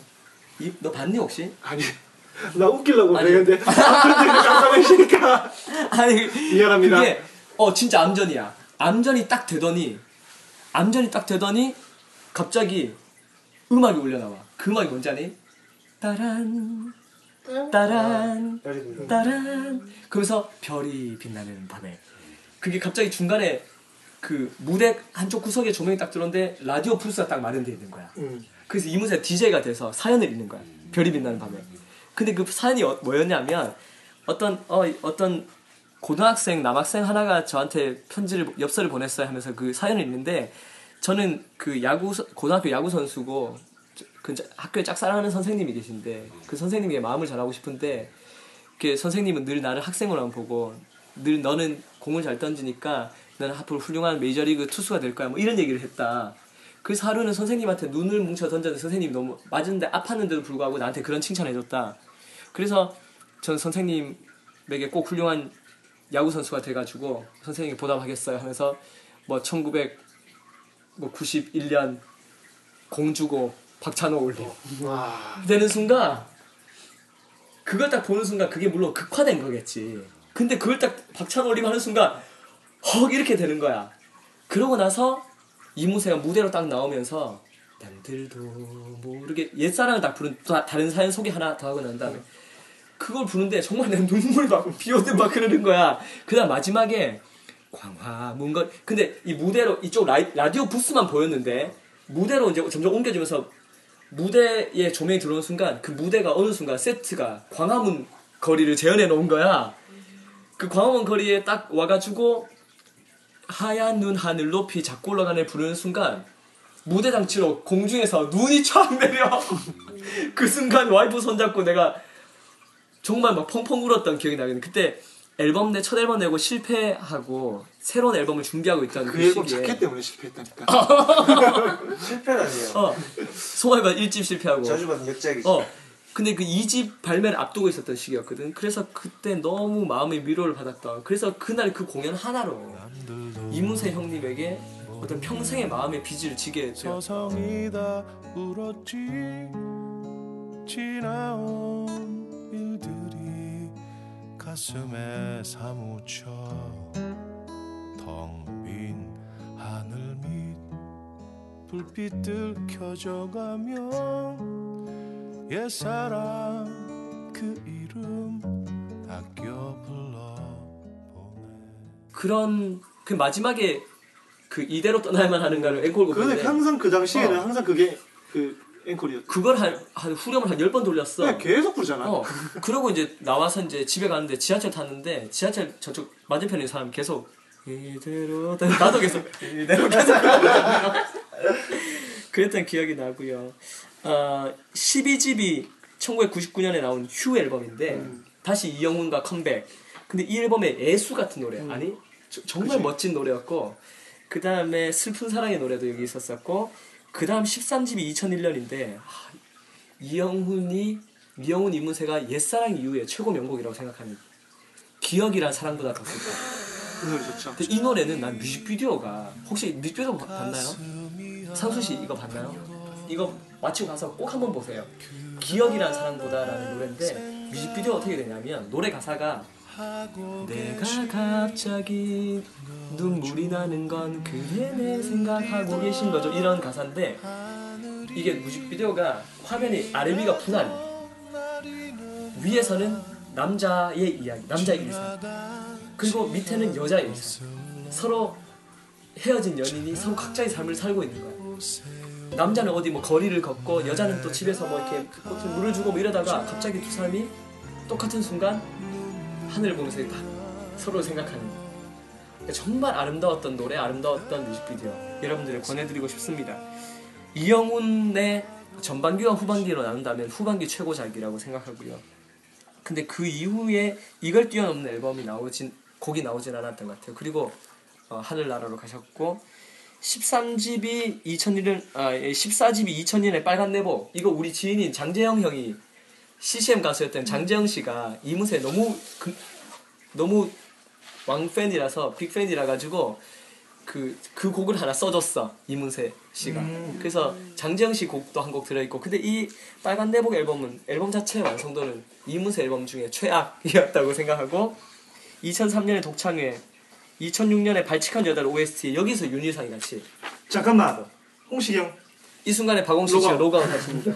이, 너 봤니 혹시? 아니 나 웃기려고. 그랬는데 아무래도 깜빡이시니까 아니 미안합니다. 그게 어 진짜 암전이야. 암전이 딱 되더니 암전이 딱 되더니 갑자기 음악이 울려 나와. 그 음악이 뭔지 아니? 따란 따란. 따란 그러면서 별이 빛나는 밤에 그게 갑자기 중간에 그 무대 한쪽 구석에 조명이 딱 들어오는데 라디오 부스가 딱 마련되어 있는 거야. 음. 그래서 이문세 DJ가 돼서 사연을 읽는 거야. 별이 빛나는 밤에. 근데 그 사연이 어- 뭐였냐면 어떤 어 어떤 고등학생 남학생 하나가 저한테 편지를 엽서를 보냈어요 하면서 그 사연을 읽는데 저는 그 야구 선- 고등학교 야구 선수고 저- 그 자- 학교에 짝사랑하는 선생님이 계신데 그 선생님에게 마음을 전하고 싶은데 그 선생님은 늘 나를 학생으로만 보고 늘 너는 공을 잘 던지니까 너는 앞으로 훌륭한 메이저리그 투수가 될 거야 뭐 이런 얘기를 했다. 그래서 하루는 선생님한테 눈을 뭉쳐 던졌는데 선생님이 너무 맞은데 아팠는데도 불구하고 나한테 그런 칭찬을 해줬다. 그래서 전 선생님에게 꼭 훌륭한 야구 선수가 돼가지고 선생님이 보답하겠어요 하면서 뭐 1991년 공주고 박찬호 올림 와 되는 순간 그걸 딱 보는 순간 그게 물론 극화된 거겠지. 근데 그걸 딱 박찬호 올림 하는 순간 헉 이렇게 되는 거야. 그러고 나서 이무새가 무대로 딱 나오면서 남들도 모르게 옛사랑을 딱 부른 또 다른 사연 소개 하나 더 하고 난 다음에 그걸 부르는데 정말 내 눈물이 막 비오듯 막 흐르는 거야. 그다음 마지막에 광화문걸 근데 이 무대로 이쪽 라이, 라디오 부스만 보였는데 무대로 이제 점점 옮겨지면서 무대에 조명이 들어오는 순간 그 무대가 어느 순간 세트가 광화문 거리를 재현해 놓은 거야. 그 광화문 거리에 딱 와가지고 하얀 눈 하늘 높이 잡고 올라가는 부르는 순간 무대 장치로 공중에서 눈이 촥 내려. 그 순간 와이프 손잡고 내가 정말 막 펑펑 울었던 기억이 나거든. 그때 앨범 내 첫 앨범 내고 실패하고 새로운 앨범을 준비하고 있던 그, 그 앨범 시기에 자켓 때문에 실패했다니까. 실패라니요. 어 송하이가 1집 실패하고 저주받은 역작이죠. 어. 근데 그 2집 발매를 앞두고 있었던 시기였거든. 그래서 그때 너무 마음의 위로를 받았던. 그래서 그날 그 공연 하나로 이문세 형님에게 어떤 평생의 마음의 빚을 지게 되었 서성이 다 울었지 지나온 일들이 가슴에 사무쳐 텅빈 하늘 밑 불빛들 켜져가면 옛사랑 그 이름 아껴 불러보네 그런 그 마지막에 그 이대로 떠날만 하는가를 앵콜곡 인데 항상 그 당시에는 어. 항상 그게 그 앵콜이었죠. 그걸 한, 한 후렴을 한 열 번 돌렸어. 그냥 계속 부르잖아. 어. 그러고 이제 나와서 이제 집에 가는데 지하철 탔는데 지하철 저쪽 맞은편에 있는 사람 계속 이대로 떠- 나도 계속 이대로 계속 그랬던 기억이 나고요. 어, 12집이 1999년에 나온 휴 앨범인데 음. 다시 이영훈과 컴백. 근데 이 앨범에 애수 같은 노래 음. 아니 저- 정말 멋진 노래였고 그 다음에 슬픈 사랑의 노래도 여기 있었었고 그 다음 13집이 2001년인데 이영훈이 이영훈 이문세가 옛사랑 이후에 최고 명곡이라고 생각하는 기억이란 사랑보다 더. 그 노래 좋죠. 근데 이 노래는 난 뮤직비디오가 혹시 뮤직비디오 봐- 봤나요? 상수 씨 이거 봤나요? 이거 마치고 가서 꼭 한번 보세요. 기억이란 사랑보다라는 노래인데 뮤직비디오 어떻게 되냐면 노래 가사가 내가 갑자기 눈물이 나는 건 그대네 생각하고 계신 거죠. 이런 가사인데 이게 뮤직비디오가 화면이 아래 위가 분할 위에서는 남자의 이야기 남자의 일상 그리고 밑에는 여자의 일상 서로 헤어진 연인이 서로 각자의 삶을 살고 있는 거야. 남자는 어디 뭐 거리를 걷고 여자는 또 집에서 뭐 이렇게 꽃에 물을 주고 뭐 이러다가 갑자기 두 사람이 똑같은 순간 하늘을 보면서 다 서로 생각하는. 그러니까 정말 아름다웠던 노래 아름다웠던 뮤직비디오 여러분들에 권해드리고 싶습니다. 이영훈의 전반기와 후반기로 나눈다면 후반기 최고작이라고 생각하고요. 근데 그 이후에 이걸 뛰어넘는 앨범이 나오진 곡이 나오진 않았던 것 같아요. 그리고 어, 하늘나라로 가셨고 13집이 2001년 아 14집이 2000년에 빨간 내복. 이거 우리 지인인 장재영 형이 CCM 가수였던 장재영 씨가 이문세 너무 그, 너무 왕팬이라서 빅팬이라 가지고 그, 그 곡을 하나 써줬어 이문세 씨가. 그래서 장재영 씨 곡도 한 곡 들어있고 근데 이 빨간 내복 앨범은 앨범 자체의 완성도는 이문세 앨범 중에 최악이었다고 생각하고 2003년에 독창회 2006년에 발칙한 여자들 OST 여기서 윤희상이 같이 잠깐만. 홍식이 형, 이 순간에 박홍식 씨가. 로그아웃 하십니다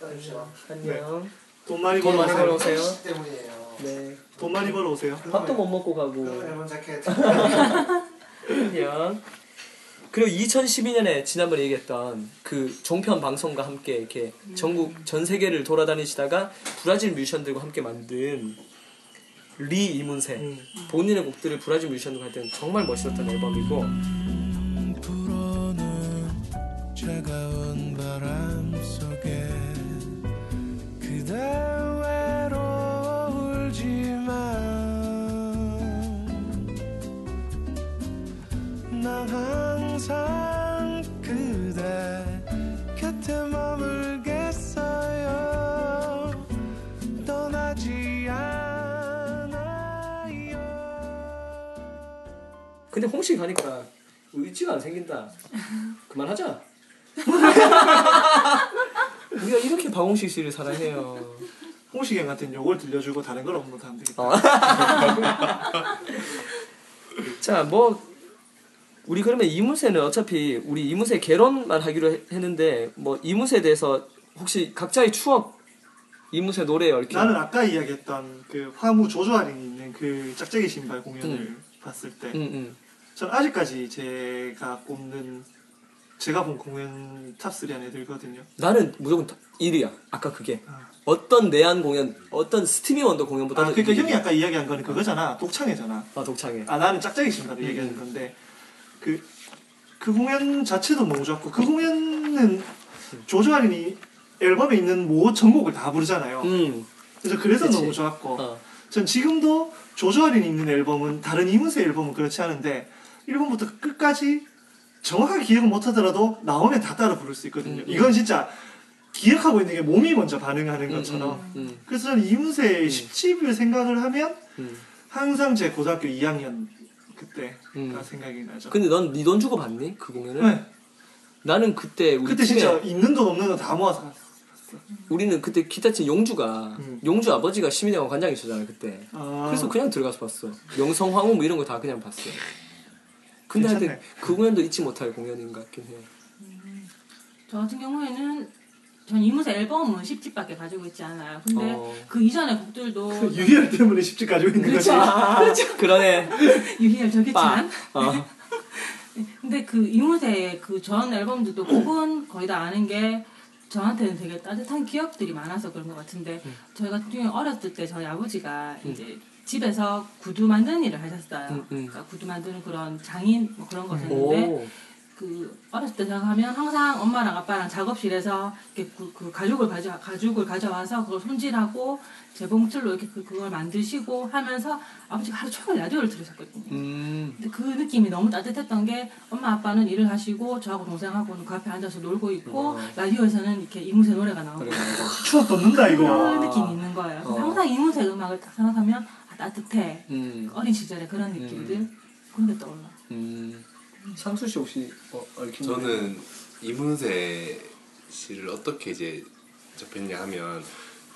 잠시만. 안녕 돈 많이 돈 벌어 많이 오세요. 벌어 오세요 때문이에요. 네 돈 많이 벌어 오세요. 밥도 못 먹고 가고 그 앨범 자켓. 안녕. 그리고 2012년에 지난번에 얘기했던 그 종편 방송과 함께 이렇게 전국 전 세계를 돌아다니시다가 브라질 뮤지션들과 함께 만든 리 이문세 본인의 곡들을 브라질 뮤지션들과 할 때는 정말 멋있었던 앨범이고 불어는 차가운 바람 그대 외로 울지만 난 항상 그대 곁에 머물겠어요 떠나지 않아요 근데 홍씨 가니까 의지가 안 생긴다. 그만하자. 우리가 이렇게 박홍식 씨를 사랑해요. 홍식이 형한테는 요걸 들려주고 다른 걸 업로드 하면 되겠다. 어. 자, 뭐 우리 그러면 이문세는 어차피 우리 이문세 개론만 하기로 해- 했는데 뭐 이문세에 대해서 혹시 각자의 추억 이문세 노래 얽힌 나는 아까 이야기했던 그 화무 조조아린이 있는 그 짝짝이 신발 공연을 봤을 때, 응, 응. 전 아직까지 제가 꼽는 제가 본 공연 top 3 안에 들거든요. 나는 무조건 1위야. 아까 그게 아. 어떤 내한 공연, 어떤 스티비 원더 공연보다 아, 그러니까 형이 아까 이야기한 거는 그거잖아. 독창회잖아. 아 독창회. 아, 나는 짝짝이 신발을 얘기하는 건데, 그, 그 공연 자체도 너무 좋았고, 그 공연은 조조할인이 앨범에 있는 모 전곡을 다 부르잖아요. 음, 그래서 그래서 그치. 너무 좋았고, 어, 전 지금도 조조아린이 있는 앨범은 다른 이문세 앨범은 그렇지 않은데 1번부터 끝까지 정확하게 기억은 못하더라도 나오면 다 따라 부를 수 있거든요. 음, 음. 이건 진짜 기억하고 있는 게 몸이 먼저 반응하는 음, 것처럼. 음, 음, 그래서 저는 이문세의 10집을 생각을 하면 음. 항상 제 고등학교 2학년 그때가 음. 생각이 나죠. 근데 넌 네 돈 주고 봤니 그 공연을? 네. 나는 그때 우리 그때 진짜 있는 돈 없는 돈 다 모아서 갔어. 우리는 그때 기타 친 용주가 음. 용주 아버지가 시민회관 관장이셨잖아요 그때. 아, 그래서 그냥 들어가서 봤어. 명성황후 뭐 이런 거 다 그냥 봤어. 근데 하여튼. 그 공연도 잊지 못할 공연인 것 같긴 해요. 저 같은 경우에는 전 이문세 앨범은 10집밖에 가지고 있지 않아요. 근데 어. 그 이전의 곡들도 유희열 때문에 쉽지 가지고 있는 거지. 그렇죠. 그러네. 유희열 저겠지만 어. 근데 그 이문세의 그 전 앨범들도 곡은 거의 다 아는 게 저한테는 되게 따뜻한 기억들이 많아서 그런 것 같은데 저희 같은 경우에 어렸을 때 저희 아버지가 이제 집에서 구두 만드는 일을 하셨어요. 음, 음. 그러니까 구두 만드는 그런 장인 뭐 그런 거였는데 오. 그 어렸을 때 생각하면 항상 엄마랑 아빠랑 작업실에서 이렇게 그, 그 가죽을 가져 가죽을 가져와서 그걸 손질하고 재봉틀로 이렇게 그, 그걸 만드시고 하면서 아버지가 하루 종일 라디오를 들으셨거든요. 음. 근데 그 느낌이 너무 따뜻했던 게 엄마 아빠는 일을 하시고 저하고 동생하고는 그 앞에 앉아서 놀고 있고 라디오에서는 이렇게 이문세 노래가 나오고. 추억 돋는다 그런 이거. 느낌이 있는 거예요. 그래서 어. 항상 이문세 음악을 딱 생각하면 아, 따뜻해. 음. 어린 시절의 그런 느낌들 그런 게 떠올라. 음. 상수 씨 혹시 뭐 얽힌 저는 이문세 씨를 어떻게 이제 접했냐 하면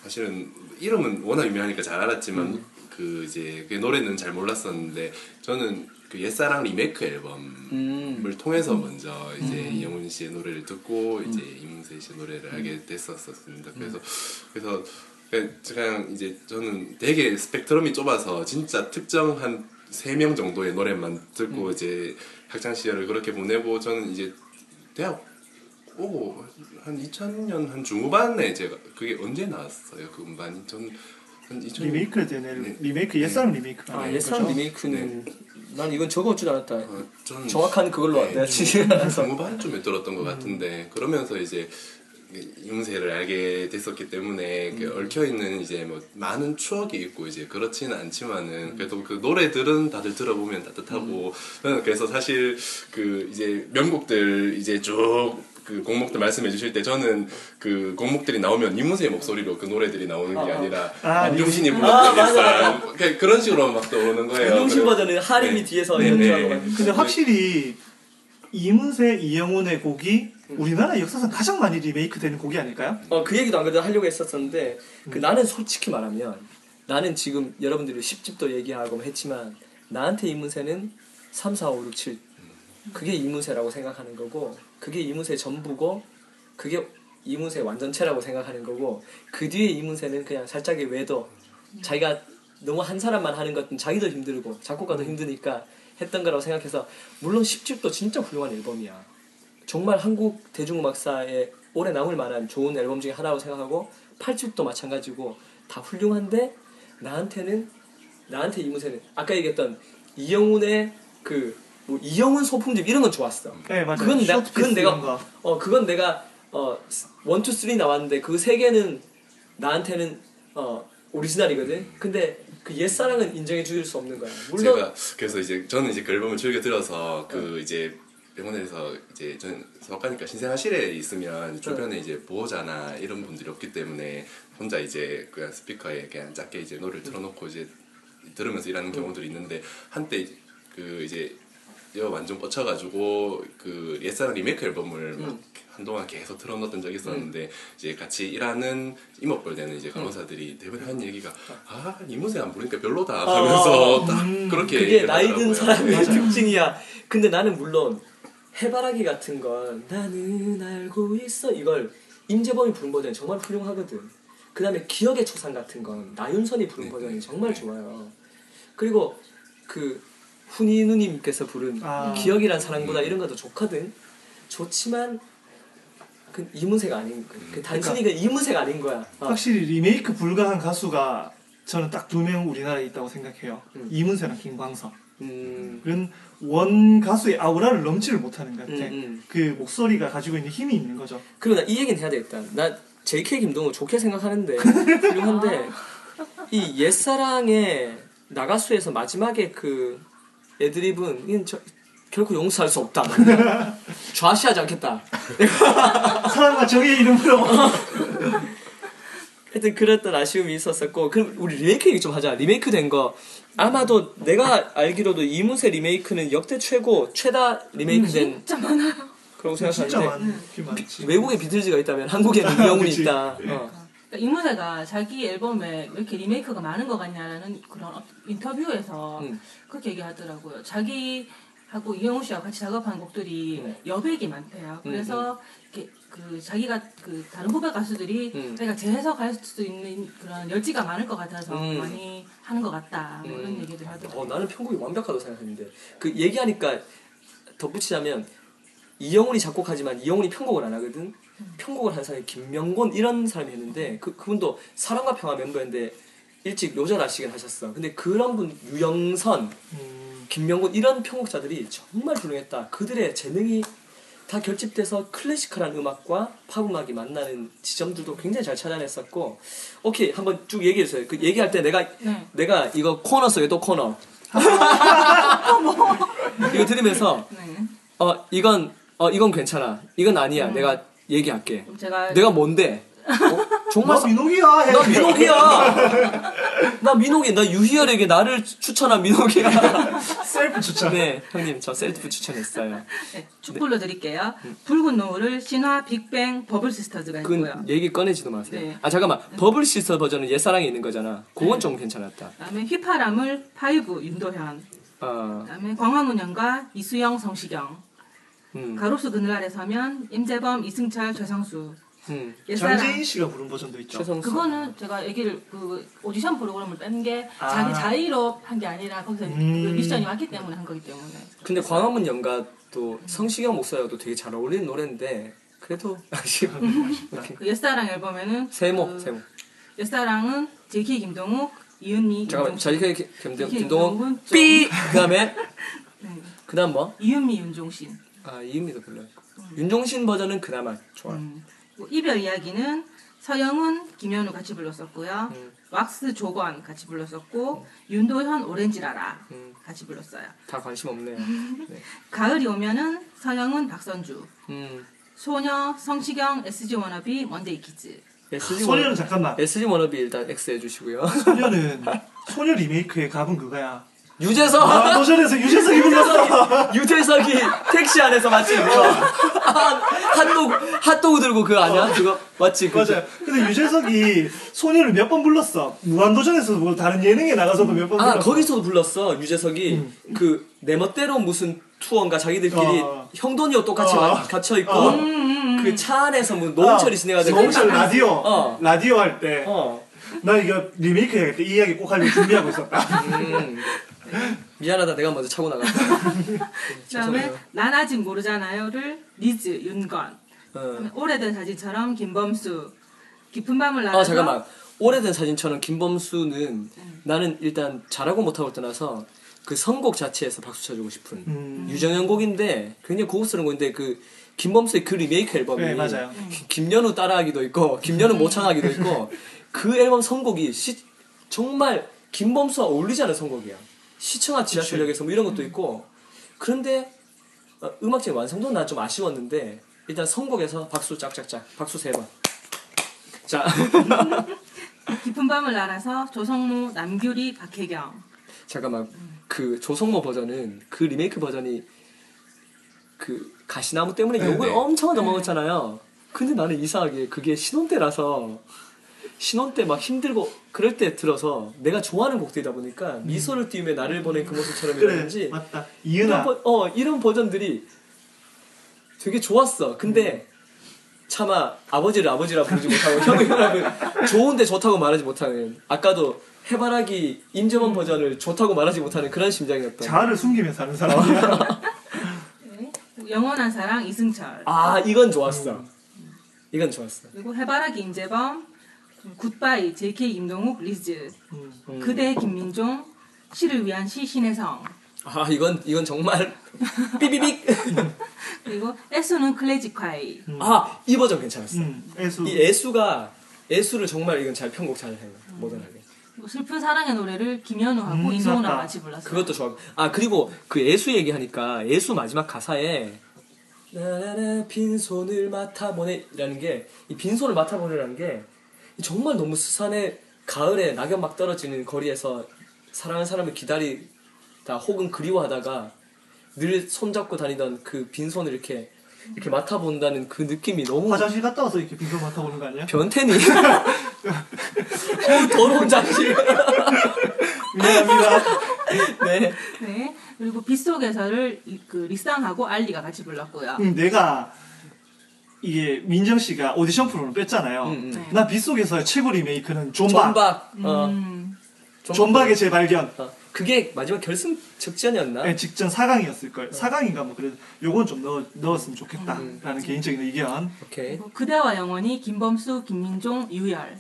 사실은 이름은 워낙 유명하니까 잘 알았지만 음. 그 이제 그 노래는 잘 몰랐었는데 저는 그 옛사랑 리메이크 앨범을 음. 통해서 먼저 이제 이영훈 씨의 노래를 듣고 이제 이문세 씨의 노래를 음. 알게 됐었습니다. 그래서 그래서 그냥 이제 저는 되게 스펙트럼이 좁아서 진짜 특정 한 세 명 정도의 노래만 듣고 이제 학창 시절을 그렇게 보내고 저는 이제 대학 오고 한 2000년 한 중후반에 제가 그게 언제 나왔어요 그 음반이 2000년 리메이크 되네. 네. 리메이크 옛사람 리메이크가 아, 아닌 옛사람 거죠? 리메이크는 난 이건 적어올 줄 알았다. 어, 저는 정확한 그걸로 네, 지금 알아서. 중후반쯤에 들었던 것 같은데 그러면서 이제 이문세를 알게 됐었기 때문에 그 얽혀 있는 이제 뭐 많은 추억이 있고 이제 그렇지는 않지만은 그래도 그 노래들은 다들 들어보면 따뜻하고 저는 그래서 사실 그 이제 명곡들 이제 쭉그 곡목들 말씀해 주실 때 저는 그 곡목들이 나오면 이문세의 목소리로 그 노래들이 나오는 게 아니라 아, 안중신이 아, 불렀던 옛사람 그- 그런 식으로 막 떠오르는 거예요. 안중신 그래서- 버전은 하림이 네. 뒤에서 네, 연주하고 네. 막. 근데 확실히 이문세, 이영훈의 곡이 음. 우리나라 역사상 가장 많이 리메이크 되는 곡이 아닐까요? 어, 그 얘기도 안 그래도 하려고 했었었는데, 음. 그 나는 솔직히 말하면, 나는 지금 여러분들이 10집도 얘기하고 했지만, 나한테 이문세는 3, 4, 5, 6, 7. 그게 이문세라고 생각하는 거고, 그게 이문세 전부고, 그게 이문세 완전체라고 생각하는 거고, 그 뒤에 이문세는 그냥 살짝의 외도, 자기가 너무 한 사람만 하는 것은 자기도 힘들고, 작곡가도 힘드니까 했던 거라고 생각해서, 물론 10집도 진짜 훌륭한 앨범이야. 정말 한국 대중음악사에 오래 남을 만한 좋은 앨범 중에 하나라고 생각하고 8집도 마찬가지고 다 훌륭한데 나한테는 나한테 이문세는 아까 얘기했던 이영훈의 그 뭐 이영훈 소품집 이런 건 좋았어. 네, 맞아요. 그건 내가 short piece 그건 내가 거. 어 그건 내가 어 one two three 나왔는데 그 세 개는 나한테는 어 오리지널이거든. 근데 그 옛사랑은 인정해 줄 수 없는 거야. 물론 제가 그래서 이제 저는 이제 그 앨범을 즐겨 들어서 그 이제 병원에서 이제 저는 서학과니까 신생아실에 있으면 주변에 이제 보호자나 이런 분들이 없기 때문에 혼자 이제 그냥 스피커에 그냥 작게 이제 노래를 틀어놓고 이제 들으면서 일하는 경우들이 있는데 한때 그 이제 여 완전 꽂혀가지고 그 옛사랑 리메이크 앨범을 막 한동안 계속 틀어놓던 적이 있었는데 이제 같이 일하는 이모뻘 되는 이제 간호사들이 대부분 하는 얘기가 아 이문세 안 부르니까 별로다 하면서 딱 그렇게 그게 나이 든. 사람의 네. 특징이야. 근데 나는 물론 해바라기 같은 건 나는 알고 있어 이걸 임재범이 부른 버전이 정말 훌륭하거든. 그 다음에 기억의 초상 같은 건 나윤선이 부른 네, 버전이 네. 정말 네. 좋아요. 그리고 그 훈이 누님께서 부른 아. 기억이란 사랑보다 음. 이런 것도 좋거든. 좋지만 그 이문세가 아닌 거야. 그 단순히 그 이문세가 아닌 거야. 어. 확실히 리메이크 불가한 가수가 저는 딱 두 명 우리나라에 있다고 생각해요. 음. 이문세랑 김광석. 음, 그런 원 가수의 아우라를 넘지를 못하는 것 같아. 음, 음. 그 목소리가 가지고 있는 힘이 있는 거죠. 그리고 나 이 얘기는 해야 되겠다. 나 JK 김동호 좋게 생각하는데 훌륭한데 이 옛사랑의 나가수에서 마지막에 그 애드립은 이건 저, 결코 용서할 수 없다. 좌시하지 않겠다. 사랑과 정의 이름으로 하여튼 그랬던 아쉬움이 있었었고 그럼 우리 리메이크 얘기 좀 하자. 리메이크 된 거 아마도 내가 알기로도 이문세 리메이크는 역대 최고 최다 리메이크 된 진짜 많아요. 진짜 생각하는데 그 많지. 외국에 비틀즈가 있다면 한국에는 이영훈이 그치. 있다. 어. 그러니까 이문세가 자기 앨범에 왜 이렇게 리메이크가 많은 것 같냐라는 그런 어- 인터뷰에서 음. 그렇게 얘기하더라고요. 자기 하고 이영우 씨와 같이 작업한 곡들이 음. 여백이 많대요. 그래서 이렇게 그 자기가 그 다른 후배 가수들이 음. 자기가 재해석할 수 있는 그런 여지가 많을 것 같아서 음. 많이 하는 것 같다. 뭐 이런 음. 얘기들 하더라고요. 어, 나는 편곡이 완벽하다고 생각했는데 그 얘기하니까 덧붙이자면 이영훈이 작곡하지만 이영훈이 편곡을 안 하거든. 편곡을 한 사람이 김명곤 이런 사람이 했는데 그 그분도 사랑과 평화 멤버인데 일찍 요절하시긴 하셨어. 근데 그런 분 유영선, 김명곤 이런 편곡자들이 정말 훌륭했다. 그들의 재능이 다 결집돼서 classical한 음악과 팝 음악이 만나는 지점들도 굉장히 잘 찾아냈었고 오케이 한번 쭉 얘기해 주세요. 그 얘기할 때 내가 네. 내가 이거 코너 속에 또 코너 이거 들으면서 네. 어 이건 어 이건 괜찮아 이건 아니야 내가 얘기할게 제가 내가 뭔데 어? 정말 너 사- 민옥이야. 해. 나 민옥이야 나 민옥이 나 유희열에게 나를 추천한 민옥이야 셀프 추천. 네 형님 저 셀프 추천했어요 네, 축 불러드릴게요. 붉은 노을을 신화 빅뱅 버블 시스터즈가 그건 있고요. 얘기 꺼내지도 마세요 네. 아 잠깐만 버블 시스터 버전은 옛사랑에 있는 거잖아 그건 좀 괜찮았다 그다음에 휘파람을 파이브 윤도현. 어, 그다음에 광화문연가 이수영 성시경. 음, 가로수 그늘 아래 서면 임재범 이승철 최성수. 음. 옛사랑. 장재인 씨가 부른 버전도 있죠. 최성수 그거는 제가 얘기를 그 오디션 프로그램을 뺀 게 아. 자기 자의로 한 게 아니라 거기서 음. 그 미션이 왔기 때문에 한 거기 때문에. 근데 광화문 연가도 성시경 목소리하고도 되게 잘 어울리는 노래인데 그래도 이렇게. 그 옛사랑 앨범에는 세모 그 세모 옛사랑은 JK 김동욱, 이은미, 잠깐만 윤종신. 자기 김동 이렇게 김동원 김동훈 좀- 삐 그다음에 네. 그다음 뭐? 이은미, 윤종신. 아 이은미도 불러요. 윤종신 버전은 그나마 좋아. 요 음. 뭐 이별 이야기는 서영은, 김현우 같이 불렀었고요. 음. 왁스 조건 같이 불렀었고 윤도현 오렌지라라 음. 같이 불렀어요. 다 관심 없네요. 네. 가을이 오면은 서영은 박선주, 음. 소녀 성시경 SG 워너비 먼데이 키즈. SG 소녀는 원 잠깐만. SG 워너비 일단 X 해주시고요. 소녀는 소녀 리메이크의 갑은 그거야. 유재석 아, 도전에서 유재석이 불렀어. 유재석이 택시 안에서 맞지 그거. 핫도그 핫도그 들고 그거 아니야? 그거 맞지? 그 맞아요. 근데 유재석이 소녀를 몇 번 불렀어. 무한도전에서도 뭐 다른 예능에 나가서도 몇번아 불렀어. 거기서도 불렀어 유재석이 그내 멋대로 무슨 투어인가 자기들끼리 어. 형돈이와 똑같이 어. 와- 갇혀 있고 어. 그차 안에서 뭐 노홍철이 진행하던 노홍철 그- 라디오. 어. 라디오 할 때. 어. 나 이거 리메이크 해야겠다. 이 이야기 꼭 하려고 준비하고 있었다. 음. 미안하다 내가 먼저 차고 나갔다. 그다음에 죄송해요. 난 아직 모르잖아요를 리즈 윤건. 어. 오래된 사진처럼 김범수. 깊은 밤을 날아서 아 잠깐만 오래된 사진처럼 김범수는 나는 일단 잘하고 못하고 떠나서 그 선곡 자체에서 박수 쳐주고 싶은 음. 유정현 곡인데 굉장히 고급스러운 곡인데 그 김범수의 그 리메이크 앨범이 네, 맞아요. 김연우 따라하기도 있고 김연우 모창하기도 있고 그 앨범 선곡이 시, 정말 김범수와 어울리지 않은 선곡이야. 시청하 지하철역에서 뭐 이런 것도 있고. 그런데 어, 음악적인 완성도는 난 좀 아쉬웠는데 일단 선곡에서 박수 짝짝짝 박수 세 번. 자. 깊은 밤을 날아서 조성모, 남규리, 박혜경. 잠깐만. 그 조성모 버전은 그 리메이크 버전이 그 가시나무 때문에 네, 욕을 네. 엄청 얻어먹었잖아요. 근데 나는 이상하게 그게 신혼 때라서 신혼 때 막 힘들고 그럴 때 들어서 내가 좋아하는 곡들이다 보니까 미소를 띄우며 나를 보낸 그 그래, 모습처럼이라든지 맞다. 이런. 버, 어, 이런 버전들이 되게 좋았어. 근데 차마 아버지를 아버지라 부르지 못하고 형을 형을 좋은데 좋다고 말하지 못하는 아까도 해바라기 임재범 버전을 좋다고 말하지 못하는 그런 심장이었던. 자아를 숨기면서 하는 사람이야. 영원한 사랑 이승철. 아 이건 좋았어. 이건 좋았어. 그리고 해바라기 임재범, 굿바이 JK 임동욱 리즈, 음. 그대 김민종, 시를 위한 시 신혜성, 아 이건 이건 정말 삐비빅. 그리고 애수는 클래지콰이. 아이 버전 괜찮았어. 음, 애수. 이 애수가 애수를 정말 이건 잘 편곡 잘 해요. 모던하게. 그리고 슬픈 사랑의 노래를 김현우하고 음, 맞다. 같이 불렀어요. 그것도 좋아. 아 그리고 그 애수 얘기하니까 애수 마지막 가사에 나나나 빈손을 맡아보네라는 게 이 빈손을 맡아보네라는 게 정말 너무 스산의 가을에 낙엽 막 떨어지는 거리에서 사랑하는 사람을 기다리다 혹은 그리워하다가 늘 손잡고 다니던 그 빈손을 이렇게 이렇게 맡아본다는 그 느낌이 너무 화장실 갔다 와서 이렇게 빙글 맡아보는 거 아니야? 변태니 어, 더러운 장식. 미안합니다. 네. 네. 그리고 빗속에서를 이- 그 리쌍하고 알리가 같이 불렀고요. 음, 내가 이게 민정 씨가 오디션 프로를 뺐잖아요. 음, 음. 네. 나 빗속에서의 최고 리메이크는 존박. 존박. 어. 음, 존박 의 재발견. 어. 그게 마지막 결승 직전이었나? 네, 직전 4강이었을 거예요. 4강인가 뭐 그래도 요건 좀 넣어, 넣었으면 좋겠다라는 개인적인 의견. 오케이. 그리고 그대와 영원히 김범수, 김민종, 유열.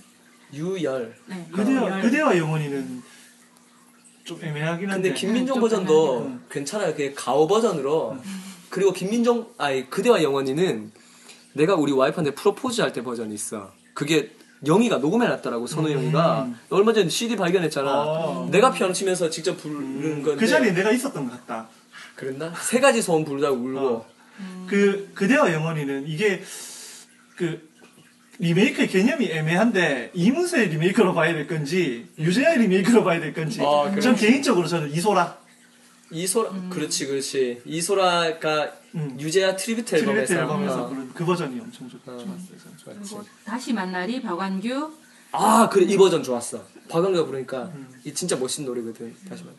유열. 네, 그대와. 그대와 영원히는 좀 애매하긴 한데. 근데 김민종 좀 버전도 괜찮아요. 그게 가오 버전으로. 그리고 김민종 아니 그대와 영원히는 내가 우리 와이프한테 프로포즈 할 때 버전이 있어. 그게 영희가 녹음해 놨더라고 선우 영희가 얼마 전에 CD 발견했잖아. 어. 내가 피아노 치면서 직접 부르는 건데. 그 자리에 내가 있었던 것 같다. 그랬나? 세 가지 소원 부르다가 울고. 어. 그 그대와 영원히는 이게 그 리메이크의 개념이 애매한데 이문세 리메이크로 봐야 될 건지 유재하의 리메이크로 봐야 될 건지 아? 전 개인적으로 저는 이소라 이소라 그렇지 그렇지 이소라가 음. 유재하 트리뷰트 앨범에서 트리뷰트 앨범에서 어. 부른 그 버전이 엄청 좋, 어. 좋았어요. 저는. 그리고 다시 만나리 박완규. 아 그래 이 버전 좋았어 박완규가 부르니까 음. 이 진짜 멋진 노래거든 다시 말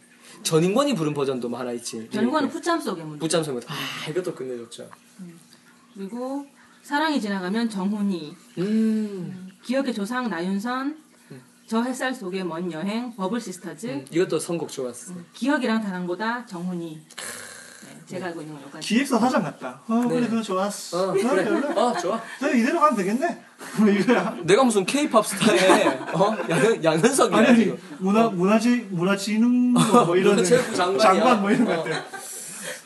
전인권이 부른 버전도 뭐 하나 있지 전과는 푸짬 속의 문제. 부짬 성아 이것도 끝내줬죠 그리고 사랑이 지나가면 정훈이. 음, 기억의 조상 나윤선. 저 햇살 속의 먼 여행. 버블 시스터즈. 음, 이것도 선곡 좋았어 기억이란 사랑보다 정훈희. 네, 제가 알고 있는 건 여기까지. 기획사 사장 같다. 어 네. 그래 그거 좋았어. 어 그래. 어 좋아 너 이대로 가면 되겠네. 뭐 이거야. 내가 무슨 케이팝 스타의 어 양현 양현석이야 아니 아니 지금 문화 문화지 문화진흥 뭐 이런 문화체육부 장관이야. 장관 뭐 이런 것 어. 같아.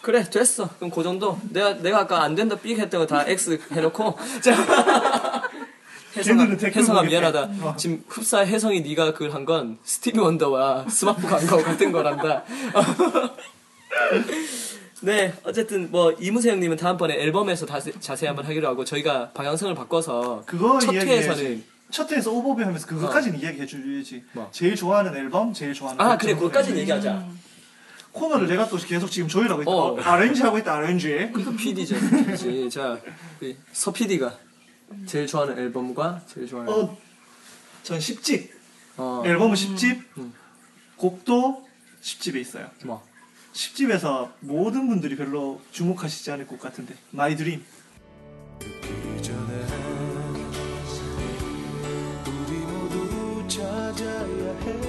그래 됐어 그럼 그 정도 내가 내가 아까 안 된다 삑 했던 거 다 X 해놓고 자 혜성아, 혜성아. 미안하다 어. 지금 흡사 혜성이 네가 그한건 스티비 원더와 스마프 광고 같은 거란다 네 어쨌든 뭐 이문세 형님은 다음번에 앨범에서 다시, 자세히 한번 하기로 하고 저희가 방향성을 바꿔서 그거 첫. 회에서는 첫 회에서 오버뷰 하면서 그것까지는 이야기해 줘야지. 뭐? 제일 좋아하는 앨범, 제일 좋아하는 아곡 그래. 그것까지는 얘기하자 코너를 내가 또 계속 지금 조율하고 있다. 어. 어, arrange 하고 있다. arrange. 이거 PD죠 PD지 자 서 PD가 제일 좋아하는 앨범과 제일 좋아하는 어, 전 10집. 어, 앨범은 10집. 음. 곡도 10집에 있어요. 뭐 10집에서 모든 분들이 별로 주목하시지 않을 것 같은데. My Dream. 찾아야 해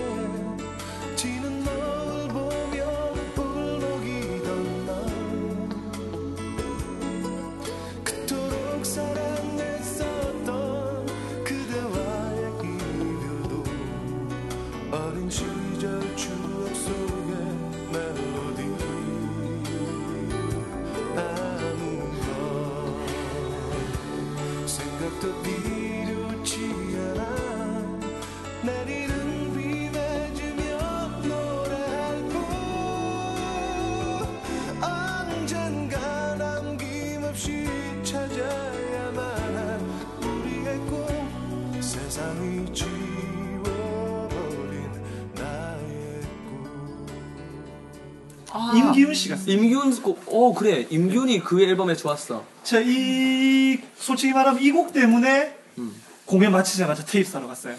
임기훈 씨가 쓴. 임기훈 곡, 어 그래 임기훈이 그 앨범에 좋았어. 제가 이 솔직히 말하면 이 곡 때문에 음. 공연 마치자마자 테이프 사러 갔어요.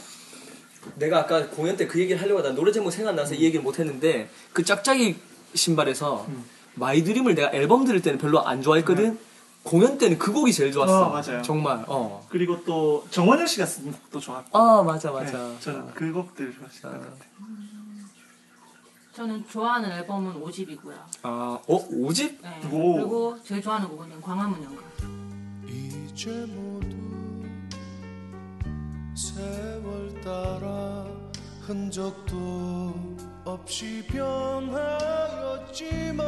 내가 아까 공연 때 그 얘기를 하려고 하다 노래 제목 생각나서 이 얘기를 못 했는데 그 짝짝이 신발에서 음. My Dream을 내가 앨범 들을 때는 별로 안 좋아했거든. 공연 때는 그 곡이 제일 좋았어. 어, 맞아요. 정말. 어. 그리고 또 정원영 씨가 쓴 곡도 좋았고. 아 맞아 맞아. 네, 저는 그 곡들 좋아하시는 것 같아요. 저는 좋아하는 앨범은 5집이고요. 아, 어 오집? 네. 오. 그리고 제일 좋아하는 곡은 광화문 연가. 이제 모두 세월 따라 흔적도 없이 변하였지만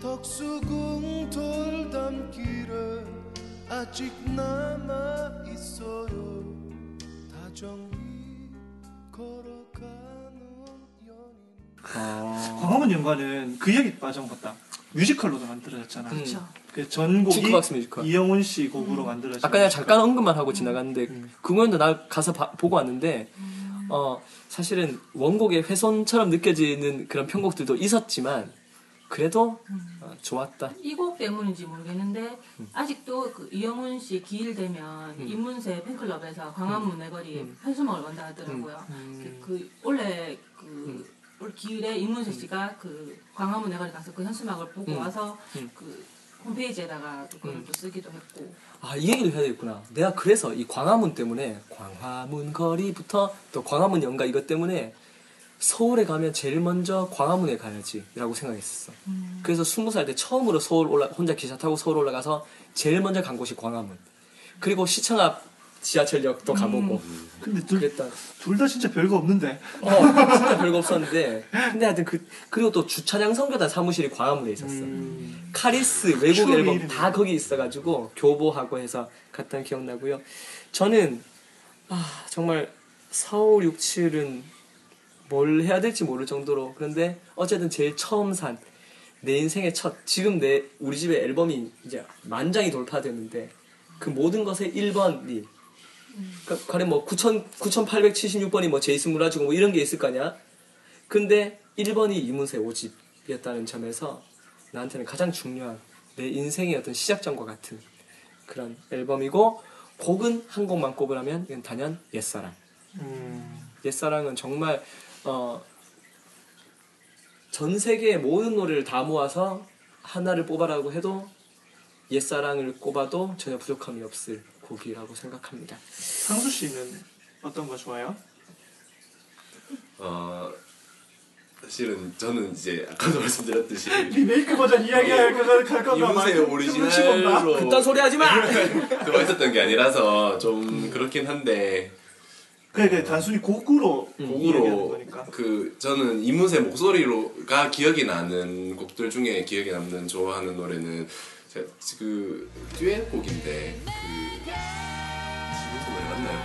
덕수궁 돌담길에 아직 남아 있어요 다정히 걸어가는 연인 광화문 연관은 그 얘기 빠진 것 같다. 뮤지컬로도 만들어졌잖아. 음. 그렇죠. 그 전곡이 징크박스 뮤지컬. 이영훈 씨 곡으로 만들어진. 아까 내가 잠깐 언급만 하고 지나갔는데 음. 그 공연도 나 가서 봐- 보고 왔는데 어 사실은 원곡의 훼손처럼 느껴지는 그런 편곡들도 있었지만 그래도 어, 좋았다. 이 곡 때문인지 모르겠는데 아직도 그 이영훈 씨 기일 되면 인문세 팬클럽에서 광화문 내거리 현수막을 건다 하더라고요. 그, 그 원래 그 올 기일에 인문세 씨가 그 광화문 내거리 가서 그 현수막을 보고 와서 그 홈페이지에다가 또 그걸 또 쓰기도 했고 아, 이 얘기를 해야 되겠구나. 내가 그래서 이 광화문 때문에 광화문 거리부터 또 광화문 연가 이것 때문에 서울에 가면 제일 먼저 광화문에 가야지라고 생각했었어. 그래서 스무 살 때 처음으로 서울 올라 혼자 기차 타고 서울 올라가서 제일 먼저 간 곳이 광화문. 그리고 시청 앞 지하철역도 가보고 근데 둘 그랬다. 둘다 진짜 별거 없는데. 어, 진짜 별거 없었는데. 근데 하여튼 그, 그리고 또 주차장 선교단 사무실이 광화문에 있었어. 카리스 외국 앨범 이름이네. 다 거기 있어가지고 교보하고 해서 갔던 기억나고요. 저는, 아, 정말 4, 5, 6, 7은 뭘 해야 될지 모를 정도로. 그런데 어쨌든 제일 처음 산, 내 인생의 첫, 지금 내, 우리 집에 앨범이 이제 만 장이 돌파됐는데, 그 모든 것의 1번이 그, 가령 뭐 9,000, 9,876번이 뭐 제이슨 무라지고 뭐 이런 게 있을 거냐? 근데 1번이 이문세 5집이었다는 점에서 나한테는 가장 중요한 내 인생의 어떤 시작점과 같은 그런 앨범이고 곡은 한 곡만 꼽으라면 이건 단연 옛사랑. 옛사랑은 정말 어, 전 세계의 모든 노래를 다 모아서 하나를 뽑아라고 해도 옛사랑을 꼽아도 전혀 부족함이 없을 곡이라고 생각합니다. 상수 씨는 어떤 거 좋아요? 어, 사실은 저는 이제 아까도 말씀드렸듯이 리메이크 버전 이야기할 거가 갈 건가 이문세 오리지널로 그딴 소리 하지 마! 들어가 있었던 게 아니라서 좀 그렇긴 한데 그래 그래 단순히 곡으로 곡으로 거니까. 그 저는 이문세 목소리로가 기억이 나는 곡들 중에 기억에 남는 좋아하는 노래는 제가 그 듀엣 곡인데 그 이문세 노래 맞나요?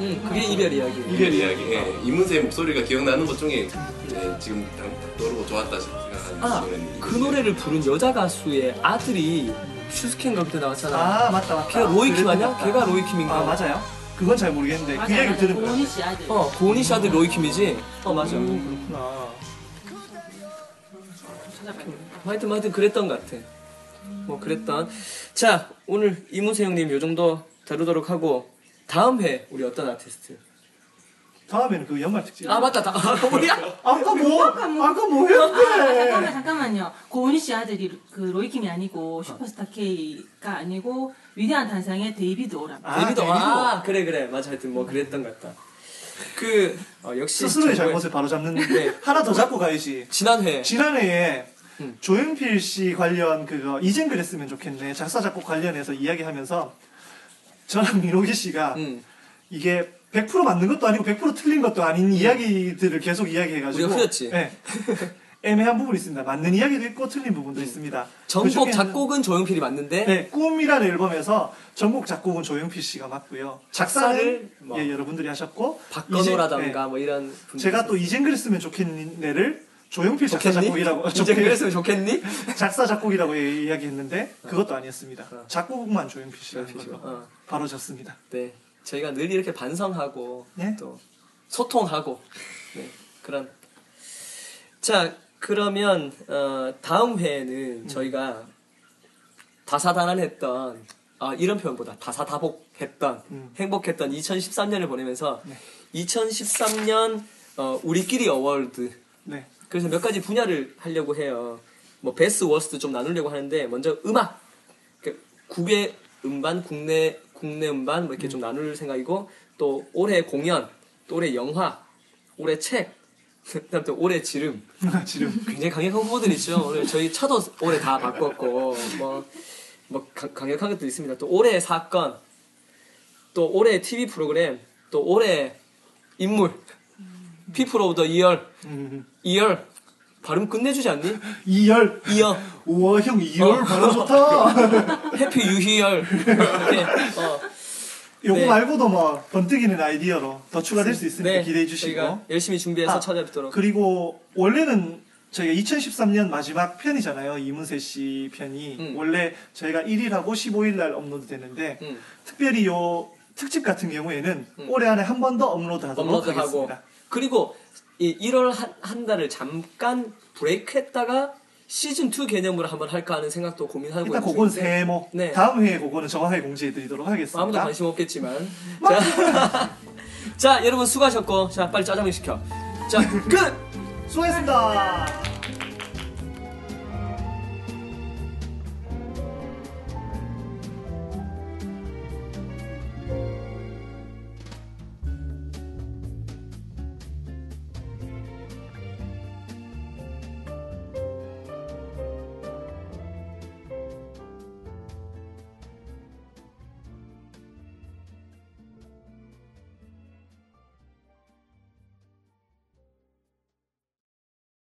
응, 그게 이별 이야기. 그 이별 이야기. 예, 이문세 목소리가 기억나는 것 중에 예, 지금 당 떠오르고 좋았다 생각하는 아, 노래는 그 노래를 부른 여자 가수의 아들이 슈스케인가 그때 나왔잖아. 아 맞다 맞다. 걔가 로이킴 아니야? 걔가 로이킴인가? 아 맞아요. 그건 잘 모르겠는데 그 맞아요, 이야기 맞아요. 들은 거야. 고은희 씨 아들 어, 고은희 씨 아들 로이킴이지? 어, 맞아. 그렇구나. 찾아봐요. 하여튼, 하여튼 그랬던 것 같아. 뭐, 그랬던. 자, 오늘 이문세 형님 요 정도 다루도록 하고, 다음 회 우리 어떤 아티스트? 다음에는 그 연말 특집. 아, 맞다. 다, 아, 뭐야? 아까 뭐 아까 뭐 잠깐만 했는데? 잠깐만요. 고은희 씨 아들이 그 로이킴이 아니고 슈퍼스타 K가 아니고 위대한 탄생의 데이비드 오람. 아, 데뷔도, 데뷔도. 아, 그래, 그래. 맞아. 하여튼 뭐, 그랬던 것 같다. 그, 어, 역시. 스스로의 정말 잘못을 바로 잡는 네. 하나 더 잡고 가야지. 지난해. 지난해에 음. 조용필 씨 관련 그거 이젠 그랬으면 좋겠네 작사 작곡 관련해서 이야기하면서 저랑 민호기 씨가 음. 이게 100% 맞는 것도 아니고 100% 틀린 것도 아닌 이야기들을 계속 이야기해가지고 우리가 후렸지. 네. 애매한 부분이 있습니다. 맞는 이야기도 있고 틀린 부분도 있습니다. 전곡 그중에는- 작곡은 조용필이 맞는데 네, 꿈이라는 앨범에서 전곡 작곡은 조용필 씨가 맡고요. 작사를 뭐 예, 여러분들이 하셨고 박건호라던가 이제- 뭐 이런 네, 제가 또 이젠 그랬으면 좋겠네를 조용필 작사 좋겠니? 작곡이라고 이제 그랬으면 좋겠니? 작사 작곡이라고 이- 이야기했는데 그것도 아니었습니다. 작곡만 조용필 씨가 어. 바로 졌습니다. 네, 저희가 늘 이렇게 반성하고 네? 또 소통하고 네, 그런. 자, 그러면 어, 다음 회에는 저희가 다사다난했던 아, 이런 표현보다 다사다복했던 음. 행복했던 2013년을 보내면서 네. 2013년 어, 우리끼리 award 네. 그래서 몇 가지 분야를 하려고 해요. 뭐 베스트 worst 좀 나누려고 하는데 먼저 음악 그 국외 음반 국내 국내 음반 뭐 이렇게 좀 나눌 생각이고 또 올해 공연 또 올해 영화 올해 책 그다음 또 올해 지름 지금 굉장히 강력한 후보들 있죠. 오늘 저희 차도 올해 다 바꿨고 뭐, 뭐 강- 강력한 것도 있습니다. 또 올해 사건 또 올해 TV 프로그램 또 올해 인물 People of the Year 음, Year 발음 끝내주지 않니? Year year 우와 형 Year 어. 발음 좋다. Happy 유희열 이렇게 어, 요거 네. 말고도 뭐 번뜩이는 아이디어로 더 추가될 수 있으니까 네, 기대해 주시고 저희가 열심히 준비해서 아, 찾아뵙도록 그리고 원래는 저희가 2013년 마지막 편이잖아요. 이문세 씨 편이 음. 원래 저희가 1일하고 15일 날 업로드 되는데 음, 특별히 요 특집 같은 경우에는 음. 올해 안에 한 번 더 업로드하도록 업로드하고 하겠습니다. 그리고 이 1월 한, 한 달을 잠깐 브레이크 했다가 시즌 2 개념으로 한번 할까 하는 생각도 고민하고 일단 있는 그건 중인데 세모. 네. 다음 회에 그거는 정확하게 공지해드리도록 하겠습니다. 아무도 관심 없겠지만 자, 자 여러분 수고하셨고 자 빨리 짜장면 시켜 자 끝! 수고했습니다.